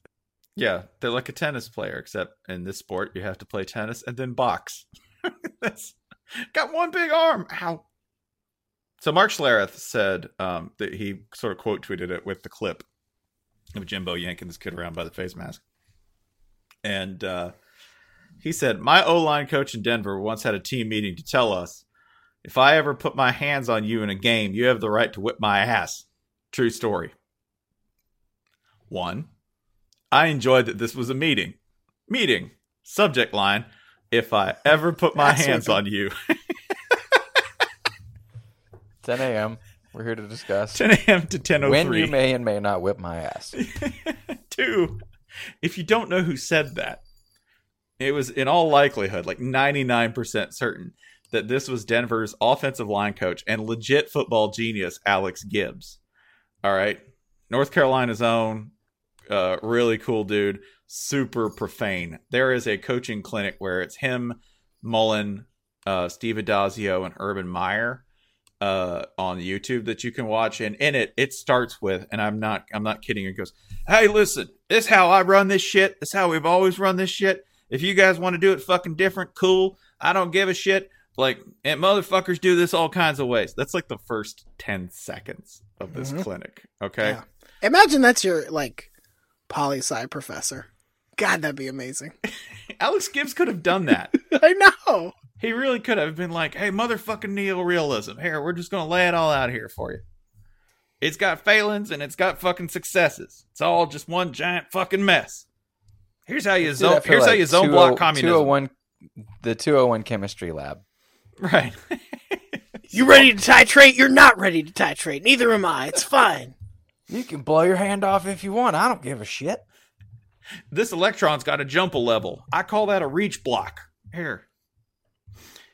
A: Yeah, they're like a tennis player, except in this sport you have to play tennis and then box. That's got one big arm. Ow. So Mark Schlereth said um, that he sort of quote tweeted it with the clip of Jimbo yanking this kid around by the face mask, and uh, he said, "My O line coach in Denver once had a team meeting to tell us." If I ever put my hands on you in a game, you have the right to whip my ass. True story. One, I enjoyed that this was a meeting. Meeting. Subject line. If I ever put my hands on you.
D: 10 a.m. We're here to discuss
A: 10 a.m. to 10.03.
D: when you may and may not whip my ass.
A: Two, if you don't know who said that, it was in all likelihood, like 99% certain, that this was Denver's offensive line coach and legit football genius, Alex Gibbs. All right. North Carolina's own, uh, really cool dude, super profane. There is a coaching clinic where it's him, Mullen, uh, Steve Addazio, and Urban Meyer uh, on YouTube that you can watch. And in it, it starts with, and I'm not, I'm not kidding. It goes, "Hey, listen, this is how I run this shit. This is how we've always run this shit. If you guys want to do it fucking different, cool. I don't give a shit. Like, and motherfuckers do this all kinds of ways. That's like the first ten seconds of this
C: Mhm.
A: clinic. Okay.
C: Yeah. Imagine that's your like poli sci professor. God, that'd be amazing.
A: Alex Gibbs could have done that.
C: I know.
A: He really could have been like, "Hey, motherfucking neorealism. Here, we're just gonna lay it all out here for you. It's got failings and it's got fucking successes. It's all just one giant fucking mess. Here's how you zone.
D: I feel
A: Here's how you zone block communism.
D: 201 the 201 chemistry lab.
A: Right.
C: You ready to titrate? You're not ready to titrate. Neither am I. It's fine.
D: You can blow your hand off if you want. I don't give a shit.
A: This electron's got a jump a level. I call that a reach block. Here.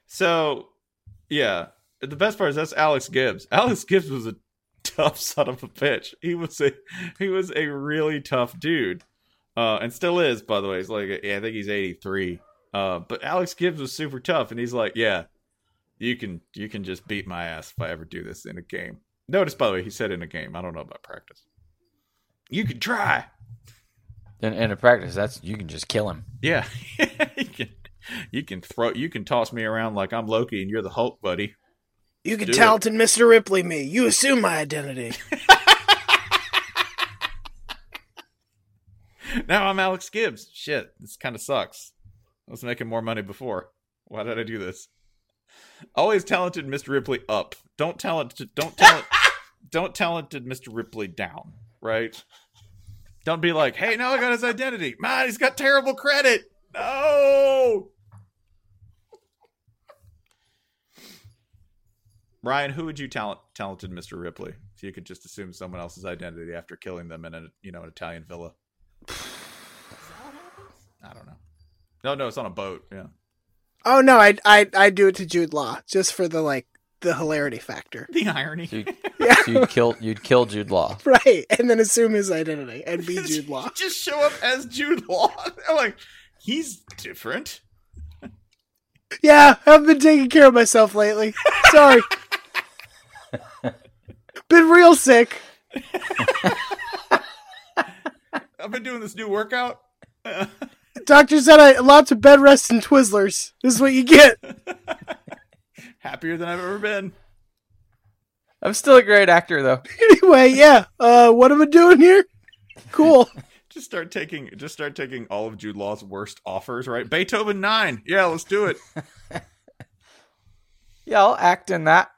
A: So, yeah. The best part is that's Alex Gibbs. Alex Gibbs was a tough son of a bitch. He was a he was a really tough dude. Uh, and still is, by the way. He's like, yeah, I think he's 83. Uh, but Alex Gibbs was super tough, and he's like, yeah, you can you can just beat my ass if I ever do this in a game. Notice, by the way, he said in a game. I don't know about practice. You can try.
D: In, in a practice, that's you can just kill him.
A: Yeah, you can you can throw you can toss me around like I'm Loki and you're the Hulk, buddy.
C: You can
A: Do it.
C: Mr. Ripley me. You assume my identity.
A: Now I'm Alex Gibbs. Shit, this kind of sucks. I was making more money before. Why did I do this? Always talented Mr. Ripley up. Don't talented don't talent don't talented Mr. Ripley down, right? Don't be like, hey, now I got his identity. Man, he's got terrible credit. No. Ryan, who would you talent talented Mr. Ripley if you could just assume someone else's identity after killing them in a you know an Italian villa? I don't know. No, no, it's on a boat. Yeah.
C: Oh no, I I I do it to Jude Law just for the like the hilarity factor.
A: The irony.
D: So, you,
C: Yeah.
D: so you'd kill you'd kill Jude Law.
C: Right, and then assume his identity and be Jude Law.
A: just show up as Jude Law. I'm like, he's different.
C: Yeah, I've been taking care of myself lately. Sorry. been real sick.
A: I've been doing this new workout.
C: Doctor said I lots of bed rest and Twizzlers. This is what you get.
A: Happier than I've ever been.
D: I'm still a great actor though.
C: Anyway, yeah. Uh, what am I doing here? Cool.
A: Just start taking just start taking all of Jude Law's worst offers, right? Beethoven nine. Yeah, let's do it.
D: Yeah, I'll act in that.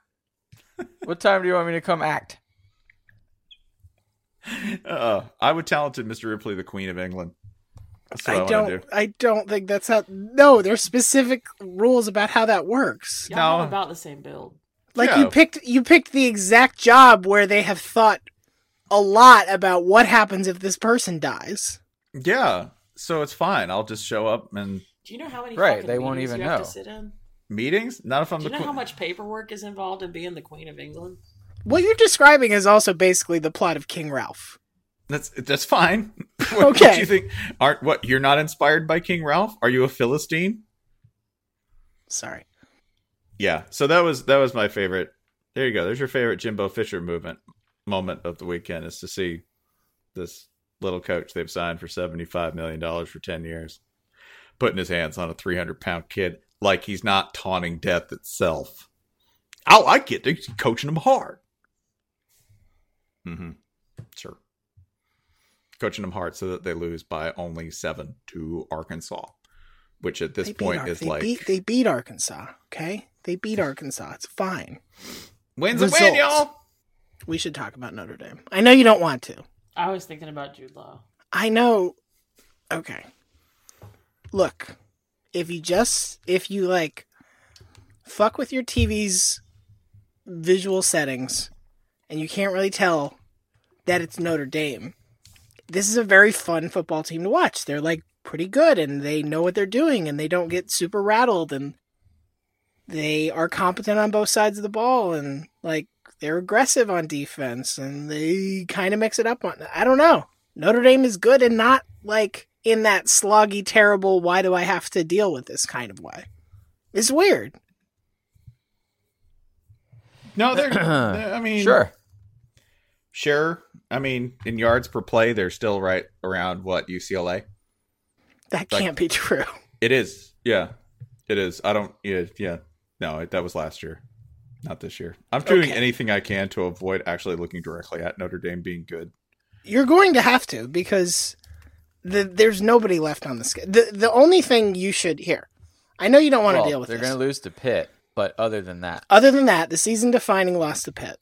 D: What time do you want me to come act?
A: Uh, I would talented Mr. Ripley, the Queen of England. That's what I,
C: I don't.
A: do.
C: I don't think that's how. No, there's specific rules about how that works.
B: Y'all
A: No.
B: have about the same build.
C: Like
A: Yeah.
C: you picked, you picked the exact job where they have thought a lot about what happens if this person dies.
A: Yeah, so it's fine. I'll just show up and
B: Do you know how many
D: Right, they won't
B: meetings
D: even
B: you have
D: know.
B: to sit in?
A: meetings. Not if I'm
B: Do
A: the
B: you know how much paperwork is involved in being the Queen of England?
C: What you're describing is also basically the plot of King Ralph.
A: That's that's fine. what, what
C: Okay.
A: do you think? Aren't what? You're not inspired by King Ralph? Are you a Philistine?
C: Sorry.
A: Yeah. So that was that was my favorite. There you go. There's your favorite Jimbo Fisher movement moment of the weekend is to see this little coach they've signed for seventy five million dollars for ten years, putting his hands on a three hundred pound kid like he's not taunting death itself. I like it. He's coaching him hard. Mm-hmm. Sure. Coaching them hard so that they lose by only seven to Arkansas, which at this
C: They
A: point
C: Ar-
A: is
C: they
A: like
C: beat, they beat Arkansas. Okay, they beat Arkansas. It's fine.
A: wins a win, y'all.
C: We should talk about Notre Dame. I know you don't want to.
B: I was thinking about Jude Law.
C: I know. Okay. Look, if you just if you like fuck with your TV's visual settings and you can't really tell that it's Notre Dame, this is a very fun football team to watch. They're like pretty good and they know what they're doing and they don't get super rattled and they are competent on both sides of the ball and like they're aggressive on defense and they kind of mix it up on I don't know. Notre Dame is good and not like in that sloggy terrible why do I have to deal with this kind of way. It's weird.
A: No, they're. they're- I mean,
D: Sure.
A: sure. I mean, in yards per play, they're still right around what UCLA.
C: That
A: Like-
C: can't be true.
A: It is. Yeah, it is. I don't. Yeah, yeah. No, that was last year, not this year. I'm doing
C: Okay.
A: anything I can to avoid actually looking directly at Notre Dame being good.
C: You're going to have to because the, there's nobody left on the schedule. The the only thing you should hear. I know you don't want to deal with
D: they're going to lose to Pitt, but other than that,
C: Other than that, the season defining loss to Pitt.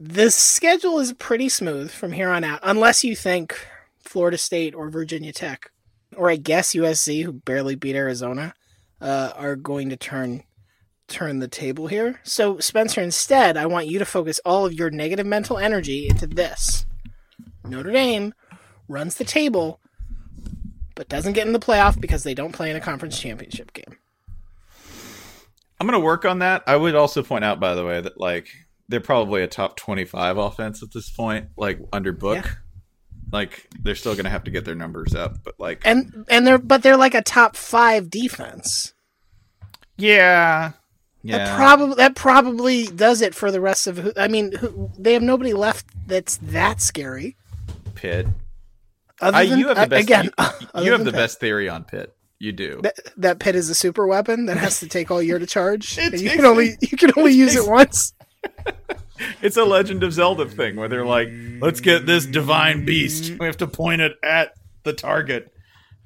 C: The schedule is pretty smooth from here on out, unless you think Florida State or Virginia Tech, or I guess USC, who barely beat Arizona, uh, are going to turn turn the table here. So, Spencer, instead, I want you to focus all of your negative mental energy into this. Notre Dame runs the table, but doesn't get in the playoff because they don't play in a conference championship game.
A: I'm gonna work on that. I would also point out, by the way, that like they're probably a top 25 offense at this point, like under Book.
C: Yeah.
A: Like they're still gonna have to get their numbers up, but like
C: And and they're but they're like a top five defense.
A: yeah, yeah,
C: That probably that probably does it for the rest of. who- I mean, who, they have nobody left that's that scary.
A: Pitt.
C: Other
A: I,
C: than-
A: you have the
C: uh,
A: best.
C: again.
A: you, you have the
C: Pitt.
A: best theory on Pitt. You do.
C: That, that Pitt is a super weapon that has to take all year to charge.
A: It
C: and you can only you can only
A: it
C: use
A: takes-
C: it once.
A: It's a Legend of Zelda thing where they're like, let's get this divine beast. We have to point it at the target.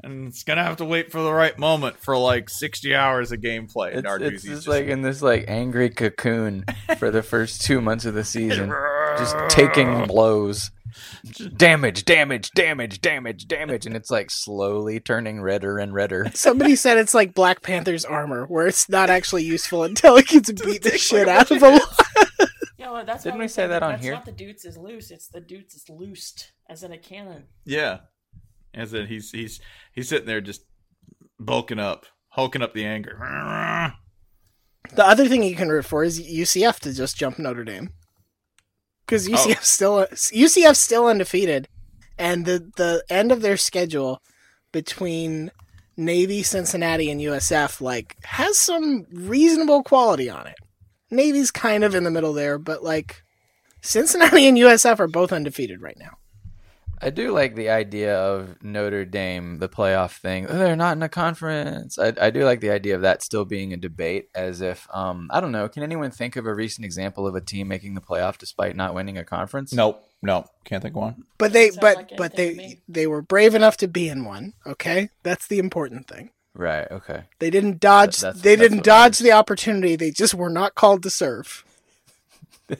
A: And it's gonna have to wait for the right moment for like sixty hours of gameplay.
D: It's, it's just
A: just
D: like in this like angry cocoon for the first two months of the season, just taking blows, damage, damage, damage, damage, damage, and it's like slowly turning redder and redder.
C: Somebody said it's like Black Panther's armor, where it's not actually useful until it gets beat the shit out of him.
B: You know what? That's
D: Didn't
B: why
D: we say
B: said
D: that on
B: that's
D: here?
B: not the dudes is loose. It's the dudes is loosed, as in a cannon.
A: Yeah. As in he's he's he's sitting there just bulking up, hulking up the anger.
C: The other thing you can root for is UCF to just jump Notre Dame, because UCF
A: Oh.
C: still UCF still undefeated, and the the end of their schedule between Navy, Cincinnati, and USF like has some reasonable quality on it. Navy's kind of in the middle there, but like Cincinnati and USF are both undefeated right now.
D: I do like the idea of Notre Dame, the playoff thing. Oh, they're not in a conference. I, I do like the idea of that still being a debate, as if um, I don't know. Can anyone think of a recent example of a team making the playoff despite not winning a conference?
A: Nope, no, can't think of one.
C: But they
B: Sounds
C: but
B: like
C: but they they were brave enough to be in one. Okay, that's the important thing.
D: Right. Okay.
C: They didn't dodge.
D: That- that's-
C: they
D: that's
C: didn't
D: what
C: dodge
D: matters.
C: the opportunity. They just were not called to serve.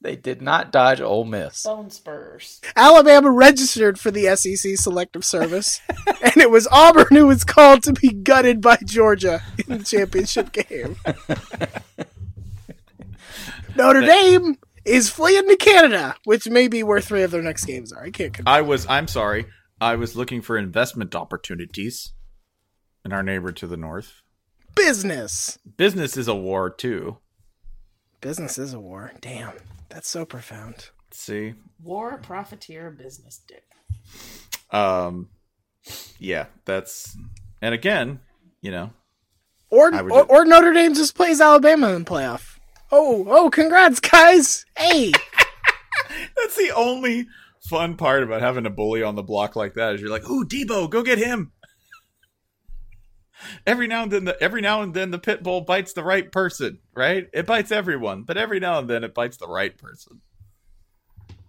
D: They did not dodge Ole Miss.
B: Bone spurs.
C: Alabama registered for the SEC Selective Service, and it was Auburn who was called to be gutted by Georgia in the championship game. Notre Dame is fleeing to Canada, which may be where three of their next games are. I can't. Confirm.
A: I was I'm sorry. I was looking for investment opportunities in our neighbor to the north.
C: Business.
A: Business is a war too.
C: Business is a war. Damn, that's so profound.
A: See?
B: War, profiteer, business dick.
A: Um yeah, that's and again, you know,
C: Or or,
A: do-
C: or Notre Dame just plays Alabama in the playoff. Oh, oh, congrats, guys! Hey,
A: that's the only fun part about having a bully on the block like that is you're like, "Ooh, Debo, go get him." Every now and then, the, every now and then, the pit bull bites the right person, right? It bites everyone, but every now and then, it bites the right person.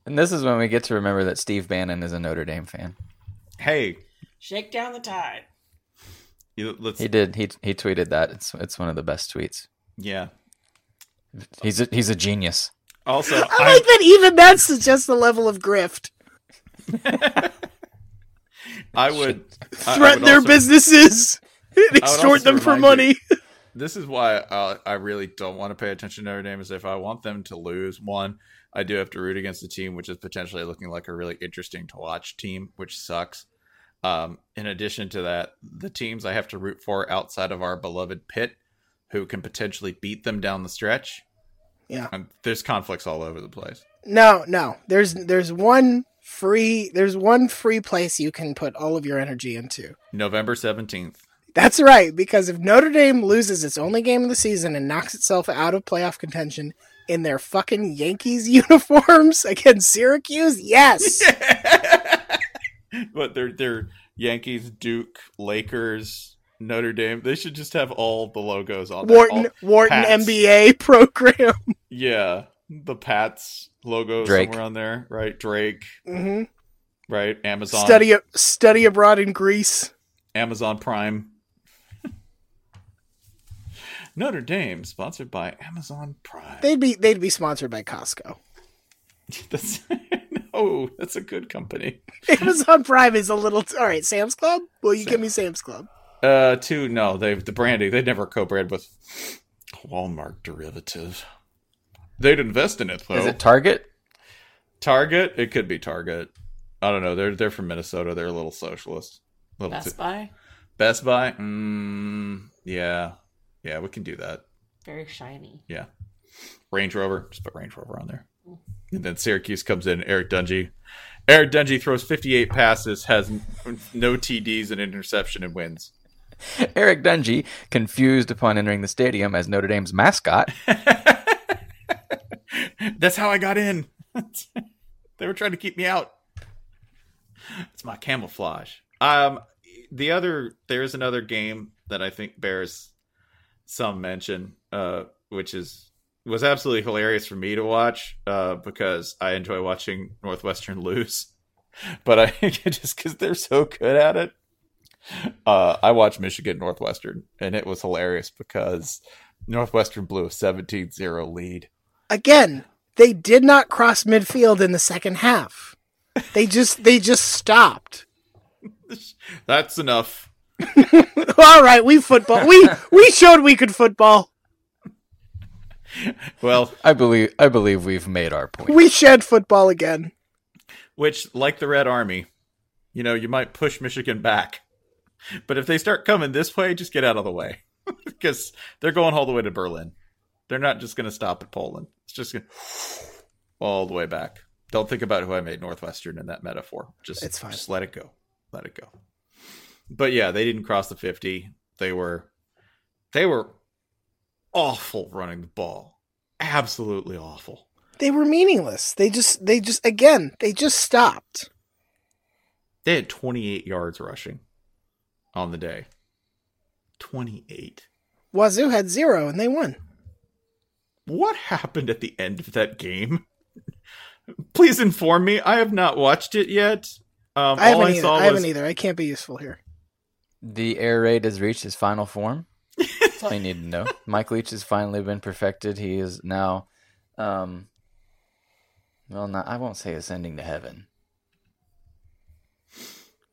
D: And this is when we get to remember that Steve Bannon is a Notre Dame fan.
A: Hey,
B: Shake down the tide.
A: you, let's
D: He did. He he tweeted that. It's it's one of the best tweets.
A: yeah.
D: He's a, he's a genius.
A: Also,
C: I
A: I,
C: like that. Even that suggests the level of grift.
A: I would I- I
C: Threaten
A: would
C: their
A: also-
C: businesses, and extort them for money.
A: This is why uh, I really don't want to pay attention to Notre Dame. Is if I want them to lose, one, I do have to root against the team, which is potentially looking like a really interesting to watch team, which sucks. Um, in addition to that, the teams I have to root for outside of our beloved Pitt, who can potentially beat them down the stretch.
C: Yeah.
A: And there's conflicts all over the place.
C: No, no. There's there's one free there's one free place you can put all of your energy into.
A: November seventeenth.
C: That's right, because if Notre Dame loses its only game of the season and knocks itself out of playoff contention in their fucking Yankees uniforms against Syracuse, yes.
A: but they're they're Yankees, Duke, Lakers, Notre Dame. They should just have all the logos on there.
C: Wharton
A: All-
C: Wharton
A: Pats.
C: MBA program.
A: Yeah, the Pats logo
D: Drake.
A: somewhere on there, right? Drake,
C: Mm-hmm.
A: right? Amazon,
C: Study study abroad in Greece.
A: Amazon Prime. Notre Dame, sponsored by Amazon Prime.
C: They'd be they'd be sponsored by Costco.
A: That's no, that's a good company.
C: Amazon Prime is a little all right. Sam's Club. Will you give me Sam's Club?
A: Uh, two, no, they've the branding. They never co-brand with Walmart derivative. They'd invest in it though.
D: Is it Target?
A: Target? It could be Target. I don't know. They're they're from Minnesota. They're a little socialist. Little
B: Best
A: too-
B: Buy,
A: Best Buy? Mm, yeah. Yeah, we can do that.
B: very shiny.
A: Yeah. Range Rover. Just put Range Rover on there. And then Syracuse comes in. Eric Dungey. Eric Dungey throws 58 passes, has no TDs and interception, and wins.
D: Eric Dungey, confused upon entering the stadium as Notre Dame's mascot.
A: That's how I got in. they were trying to keep me out. It's my camouflage. Um, the other there's another game that I think bears some mention, uh, which is was absolutely hilarious for me to watch, uh, because I enjoy watching Northwestern lose. But I just because they're so good at it. Uh, I watched Michigan Northwestern, and it was hilarious because Northwestern blew a 17-0 lead.
C: Again, they did not cross midfield in the second half. They just they just stopped.
A: That's enough.
C: All right, we football. We we showed we could football.
A: Well,
D: I believe I believe we've made our point.
C: We shed football again.
A: which, like the Red Army, you know, you might push Michigan back. But if they start coming this way, just get out of the way. because they're going all the way to Berlin. They're not just going to stop at Poland. It's just going all the way back. Don't think about who I made Northwestern in that metaphor. Just,
C: It's fine.
A: just let it go. Let it go. But yeah, they didn't cross the 50. They were they were awful running the ball. Absolutely awful.
C: They were meaningless. They just they just again they just stopped.
A: They had 28 yards rushing on the day. 28.
C: Wazoo had zero and they won.
A: What happened at the end of that game? Please inform me. I have not watched it yet. Um,
C: I haven't
A: I
C: either. I haven't
A: was
C: either. I can't be useful here.
D: The air raid has reached its final form. That's all you need to know. Mike Leach has finally been perfected. He is now, um, well, not I won't say ascending to heaven.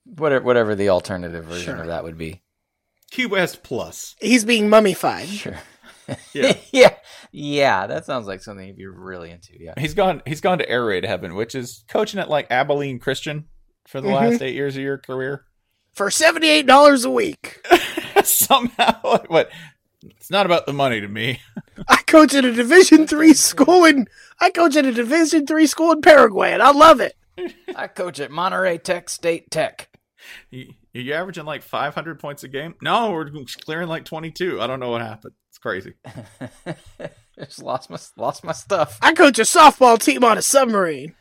D: Whatever, whatever the alternative version
C: Sure.
D: of that would be.
A: Key West Plus.
C: He's being mummified.
D: Sure.
A: Yeah.
D: yeah, yeah. That sounds like something you'd be really into. Yeah.
A: He's gone he's gone to air raid heaven, which is coaching at like Abilene Christian for the
C: Mhm.
A: last 8 years of your career.
C: For seventy eight dollars a week.
A: Somehow but it's not about the money to me.
C: I coach at a Division three school in I coach at a Division three school in Paraguay and I love it.
D: I coach at Monterey Tech State Tech.
A: You, you averaging like 500 points a game? No, we're clearing like 22. I don't know what happened. It's crazy.
D: I just lost my lost my stuff.
C: I coach a softball team on a submarine.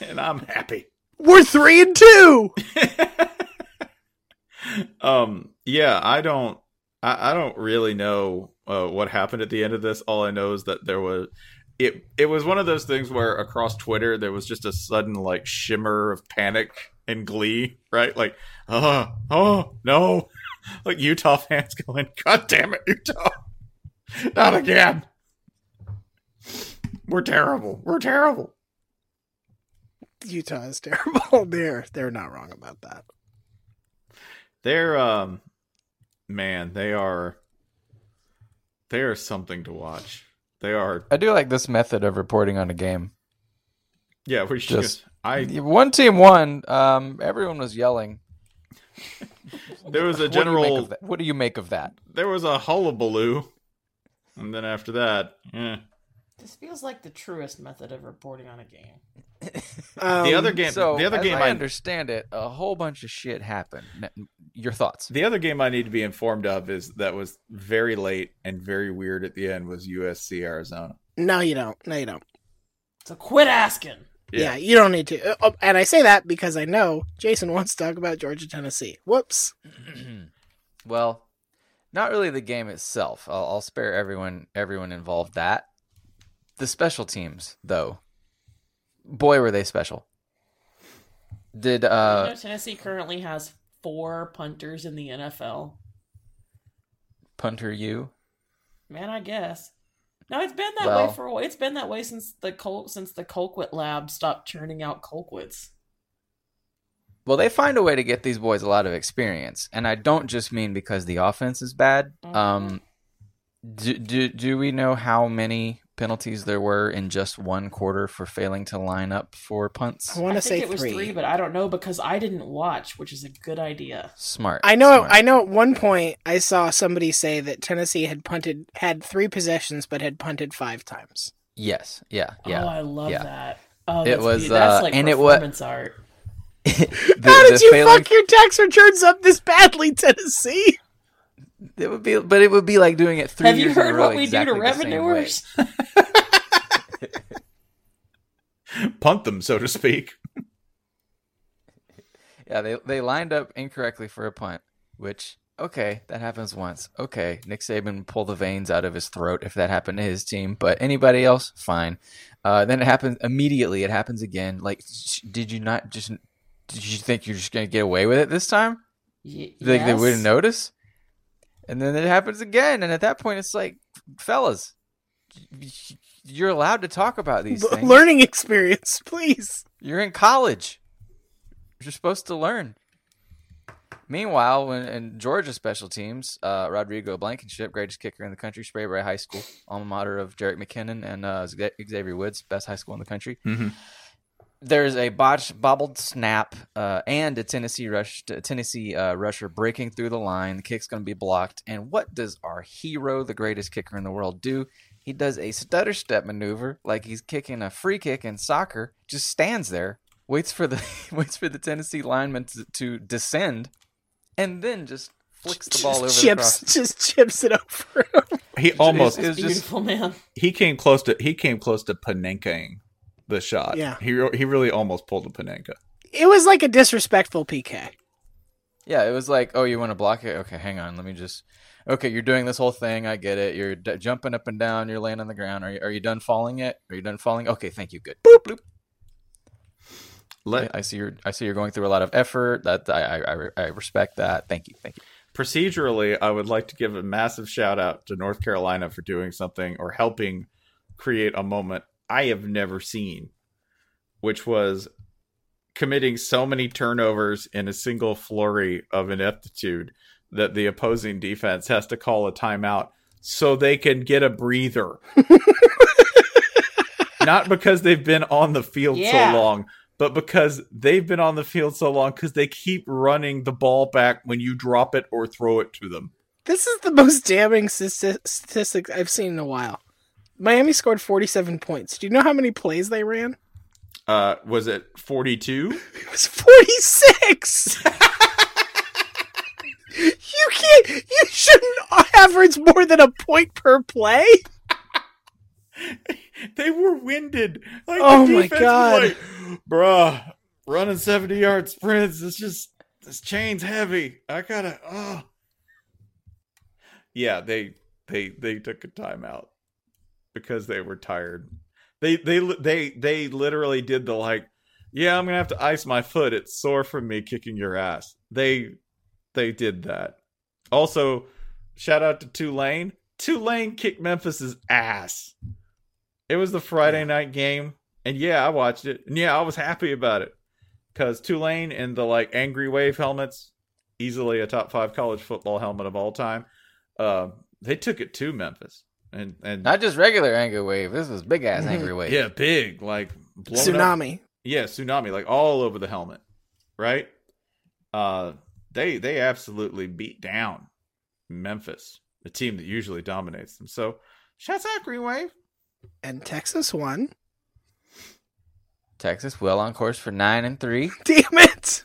A: and I'm happy.
C: We're three and two.
A: Um, yeah, I don't, I, I don't really know uh, what happened at the end of this. All I know is that there was, it, it was one of those things where across Twitter there was just a sudden like shimmer of panic and glee, right? Like, oh, oh no, like Utah fans going, God damn it, Utah, not again. We're terrible. We're terrible.
C: Utah is terrible. They're they're not wrong about that.
A: They're um man, they are they are something to watch. They are
D: I do like this method of reporting on a game.
A: yeah, we should
D: Just
A: I
D: one team won. Um, everyone was yelling.
A: there was a
D: What do
A: general?
D: What do you make of that?
A: there was a hullabaloo. And then after that, eh.
B: This feels like the truest method of reporting on a game.
C: Um,
A: the other game
D: So,
A: the other
D: as
A: game
D: I
A: I,
D: understand it, a whole bunch of shit happened. Your thoughts?
A: the other game I need to be informed of is that was very late and very weird at the end was USC Arizona.
C: No, you don't. No, you don't.
B: So quit asking.
C: Yeah, you don't need to. Uh, oh, and I say that because I know Jason wants to talk about Georgia Tennessee. Whoops.
D: well, not really the game itself. I'll, I'll spare everyone everyone involved that. The special teams, though, boy, were they special. Did
B: you
D: uh
B: know Tennessee currently has four punters in the NFL.
D: punter you?
B: Man, I guess. No, it's been that
D: Well-
B: way for a while. It's been that way since the Col- since the Colquitt lab stopped churning out Colquitts.
D: Well, they find a way to get these boys a lot of experience, and I don't just mean because the offense is bad. Um, do, do do we know how many penalties there were in just one quarter for failing to line up for punts?
C: I want to say
B: it was
C: three.
B: three. but I don't know because I didn't watch, which is a good idea.
D: Smart.
C: I know.
D: smart.
C: I know. At one point, I saw somebody say that Tennessee had punted, had three possessions, but had punted five times.
D: Yes. Yeah. Yeah.
B: Oh, I love
D: yeah.
B: that. Oh,
D: It was,
B: beautiful. that's
D: uh,
B: like
D: and it
B: was art.
D: The-
C: How did you
D: failing-
C: fuck your tax returns up this badly, Tennessee?
D: It would be, but it would be like doing it three
B: Have you
D: years in a
B: heard
D: row
B: what we
D: exactly
B: do to
D: the same way.
B: revenuers?
A: Punt them, so to speak.
D: Yeah, they they lined up incorrectly for a punt, which okay, that happens once. Okay, Nick Saban pull the veins out of his throat if that happened to his team, but anybody else, fine. Uh, then it happens immediately. It happens again. Like, sh- did you not just? Did you think you're just gonna get away with it this time?
B: Y-
D: Like they wouldn't notice? And then it happens again, and at that point, it's like, fellas, y- y- you're allowed to talk about these
C: B-
D: things.
C: Learning experience, please.
D: You're in college. You're supposed to learn. Meanwhile, when in Georgia special teams, uh, Rodrigo Blankenship, greatest kicker in the country, Sprayberry High School, alma mater of Jerick McKinnon and uh, Xavier Woods, best high school in the country.
A: Mhm.
D: There's a botched, bobbled snap uh, and a Tennessee rush, a Tennessee uh, rusher breaking through the line. The kick's going to be blocked. And what does our hero, the greatest kicker in the world, do? He does a stutter step maneuver like he's kicking a free kick in soccer. Just stands there, waits for the waits for the Tennessee lineman to, to descend, and then just flicks the ball over
C: Just
D: the
C: chips,
D: cross.
C: just chips it over. him.
A: He almost
D: It's just
B: Beautiful man.
A: he came close to he came close to Panenkaing the shot.
C: Yeah.
A: He re- he really almost pulled a Panenka.
C: It was like a disrespectful PK.
D: Yeah, it was like, oh, you want to block it? Okay, hang on. Let me just. Okay, you're doing this whole thing. I get it. You're d- jumping up and down. You're laying on the ground. Are you, are you done falling yet? Are you done falling? Okay, thank you. Good. Boop bloop.
A: Let
D: I see you're. I see you're going through a lot of effort. That I I, I, I respect that. Thank you. Thank you.
A: procedurally, I would like to give a massive shout out to North Carolina for doing something or helping create a moment I have never seen, which was committing so many turnovers in a single flurry of ineptitude that the opposing defense has to call a timeout so they can get a breather. Not because they've been on the field
B: Yeah.
A: so long, but because they've been on the field so long because they keep running the ball back when you drop it or throw it to them.
C: This is the most damning sti- statistic I've seen in a while. Miami scored 47 points. Do you know how many plays they ran?
A: Uh, was it 42?
C: It was 46. you can't. You shouldn't average more than a point per play.
A: they were winded. Like,
C: Oh my God.
A: like, bruh, running 70 yard sprints. It's just, this chain's heavy. I gotta, oh. Yeah, they, they, they took a timeout because they were tired. They, they, they, they literally did the like, yeah, I'm gonna have to ice my foot. It's sore from me kicking your ass. They, they did that. Also, shout out to Tulane. Tulane kicked Memphis's ass. It was the Friday night game, and yeah, I watched it, and yeah, I was happy about it because Tulane in the like angry wave helmets, easily a top five college football helmet of all time. Uh, they took it to Memphis, and and
D: Not just regular angry wave. This was big ass angry wave.
A: yeah, big like blown up-
C: Tsunami.
A: yeah, tsunami, like all over the helmet, right? Uh, they they absolutely beat down Memphis, the team that usually dominates them. So, shouts out Green Wave.
C: And Texas won.
D: Texas well on course for nine and three.
C: Damn it.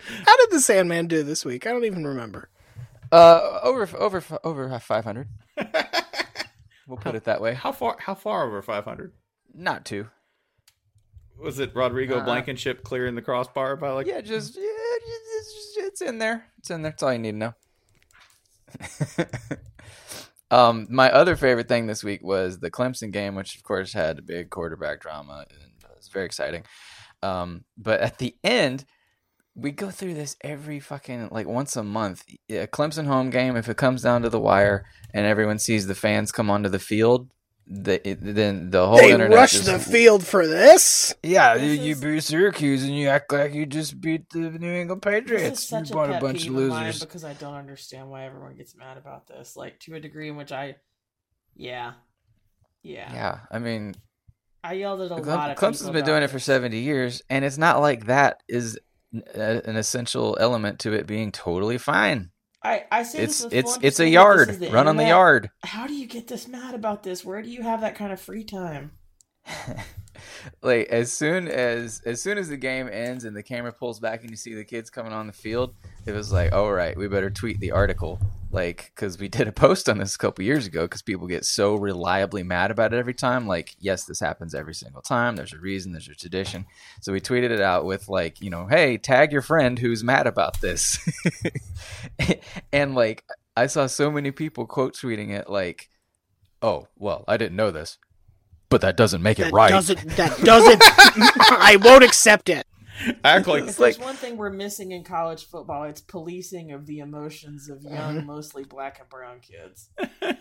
C: How did the Sandman do this week? I don't even remember.
D: Uh, over over over five hundred. we'll put it that way.
A: How far? How far over five hundred?
D: Not two.
A: Was it Rodrigo
D: Uh,
A: Blankenship clearing the crossbar by like?
D: Yeah, just yeah, it's, it's, it's in there. It's in there. That's all you need to know. um, my other favorite thing this week was the Clemson game, which of course had a big quarterback drama and it was very exciting. Um, but at the end, we go through this every fucking like once a month. A Clemson home game, if it comes down to the wire and everyone sees the fans come onto the field, the, it, then the whole
C: They
D: internet
C: rush
D: just-
C: the field for this.
D: Yeah,
B: This
D: you, you
B: is-
D: beat Syracuse and you act like you just beat the New England Patriots. you bought
B: pet
D: a bunch
B: peeve
D: of
B: of
D: losers.
B: because I don't understand why everyone gets mad about this. Like to a degree in which I, yeah, yeah,
D: Yeah, I mean,
B: I yelled at a
D: Clem-
B: lot of
D: Clemson's
B: people
D: been doing it for 70 years, and it's not like that is n- a- an essential element to it being totally fine.
B: I I say
D: It's it's it's a yard.
B: this is the
D: Run on the yard.
B: How do you get this mad about this? Where do you have that kind of free time?
D: like as soon as as soon as the game ends and the camera pulls back and you see the kids coming on the field, it was like, all right, we better tweet the article, like because we did a post on this a couple years ago because people get so reliably mad about it every time. Like, yes, this happens every single time. There's a reason. There's a tradition. So we tweeted it out with like, you know, hey, tag your friend who's mad about this, and like I saw so many people quote tweeting it like, oh, well, I didn't know this. But that doesn't make it
C: That
D: right.
C: doesn't. That doesn't. I won't accept it.
A: Act like
B: If there's one thing we're missing in college football, it's policing of the emotions of young, mostly black and brown kids.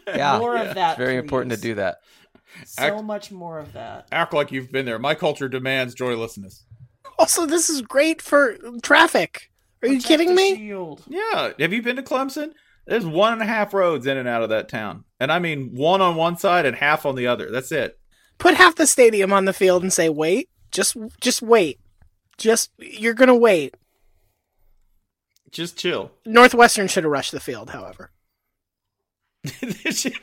D: yeah,
B: more of that.
D: It's very important to do that.
B: So
A: Act-
B: much more of that.
A: act like you've been there. My culture demands joylessness.
C: Also, this is great for traffic. Are you
B: Protect
C: kidding me?
B: Shield.
A: Yeah. Have you been to Clemson? There's one and a half roads in and out of that town. And I mean one on one side and half on the other. That's it.
C: Put half the stadium on the field and say, "Wait, just, just wait, just you're gonna wait."
A: Just chill.
C: Northwestern should have rushed the field, however.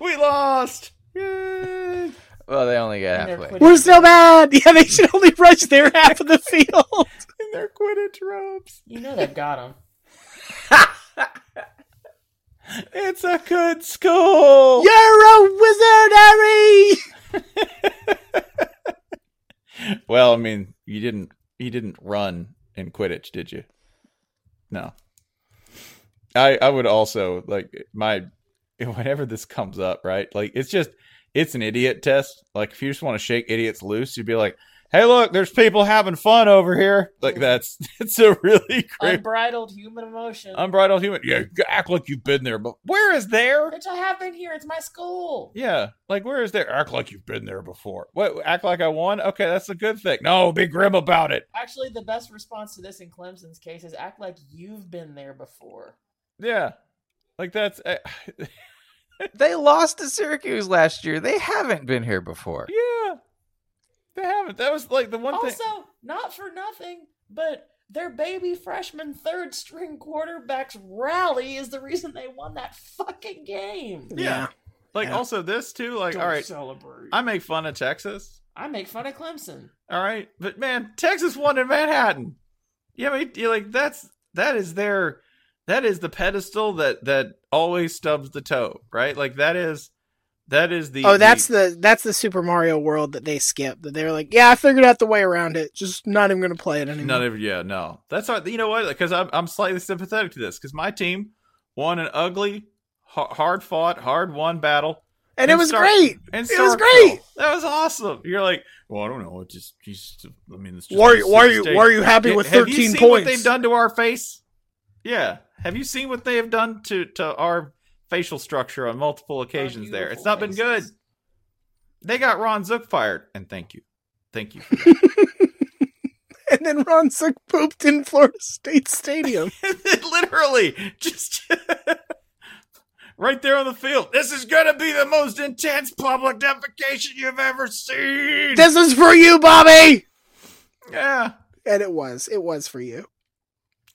A: we lost. Yay.
D: Well, they only got
B: And they're
D: halfway.
C: We're still bad. Yeah, they should only rush their half of the field.
A: In their Quidditch robes.
B: You know they've got them.
A: It's a good school.
C: You're a wizard, Harry.
A: Well, I mean, you didn't you didn't run in Quidditch, did you? No. I I would also like my whenever this comes up, right? Like it's just it's an idiot test. Like if you just want to shake idiots loose, you'd be like, "Hey, look, there's people having fun over here." Like that's it's a really great
B: Unbridled human emotion.
A: unbridled human. Yeah, act like you've been there, but where is there?
B: Bitch, I have been here. It's my school.
A: Yeah, like where is there? Act like you've been there before. What? Act like I won? Okay, that's a good thing. No, be grim about it.
B: Actually, the best response to this in Clemson's case is act like you've been there before.
A: Yeah, like that's uh,
D: They lost to Syracuse last year. They haven't been here before.
A: yeah. They haven't. That was like the one
B: Also,
A: thing.
B: not for nothing, but their baby freshman third string quarterback's rally is the reason they won that fucking game.
A: Yeah. Like
C: Yeah.
A: also this too. Like
B: Don't
A: all right,
B: celebrate.
A: I make fun of Texas.
B: I make fun of Clemson.
A: All right, but man, Texas won in Manhattan. Yeah, I mean, you're like that's that is their that is the pedestal that that always stubs the toe, right? Like that is that is the
C: Oh, that's the that's the Super Mario World that they skipped. That they're like, yeah, I figured out the way around it. Just not even gonna play it anymore.
A: Not even, yeah, no. That's all, you know what? Because I'm I'm slightly sympathetic to this because my team won an ugly, hard fought, hard won battle,
C: and it was
A: Stark-
C: great.
A: in
C: It was great.
A: That was awesome. You're like, well, I don't know. It just, just I mean, it's just
C: Why- why are you-
A: state.
C: why are you happy with
A: have you
C: 13
A: seen What
C: points?
A: they've done to our face? Yeah. Have you seen what they have done to to our facial structure on multiple occasions? There, it's not been good. They got Ron Zook fired, and thank you, thank you.
C: And then Ron Zook pooped in Florida State Stadium.
A: Literally, just right there on the field. This is going to be the most intense public defecation you've ever seen.
C: this is for you, Bobby.
A: yeah.
C: And it was. It was for you.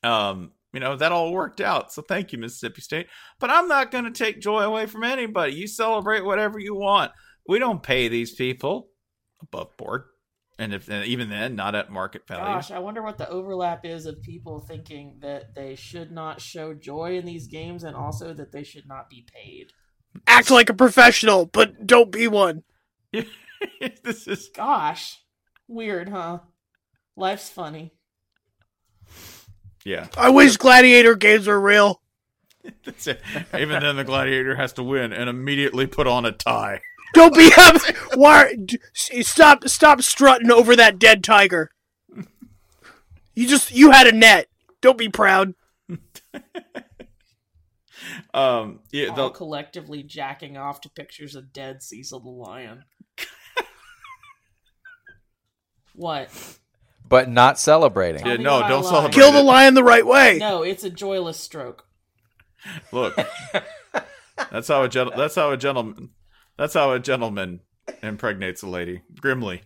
A: Um, you know, that all worked out. So thank you, Mississippi State. But I'm not going to take joy away from anybody. You celebrate whatever you want. We don't pay these people above board. And if and even then, not at market value.
B: Gosh, I wonder what the overlap is of people thinking that they should not show joy in these games and also that they should not be paid.
C: Act like a professional, but don't be one.
A: this is
B: Gosh, weird, huh? Life's funny.
A: Yeah.
C: I wish gladiator games were real.
A: That's it. Even then, the gladiator has to win and immediately put on a tie.
C: Don't be up. Why? Stop! Stop strutting over that dead tiger. You just you had a net. Don't be proud.
A: um. Yeah. The...
B: All collectively jacking off to pictures of dead Cecil the lion. what?
D: But not celebrating.
A: Yeah, no, don't
B: lied.
A: celebrate.
C: Kill the lion the right way.
B: No, it's a joyless stroke.
A: Look, that's how a gentle. That's how a gentleman. That's how a gentleman impregnates a lady grimly.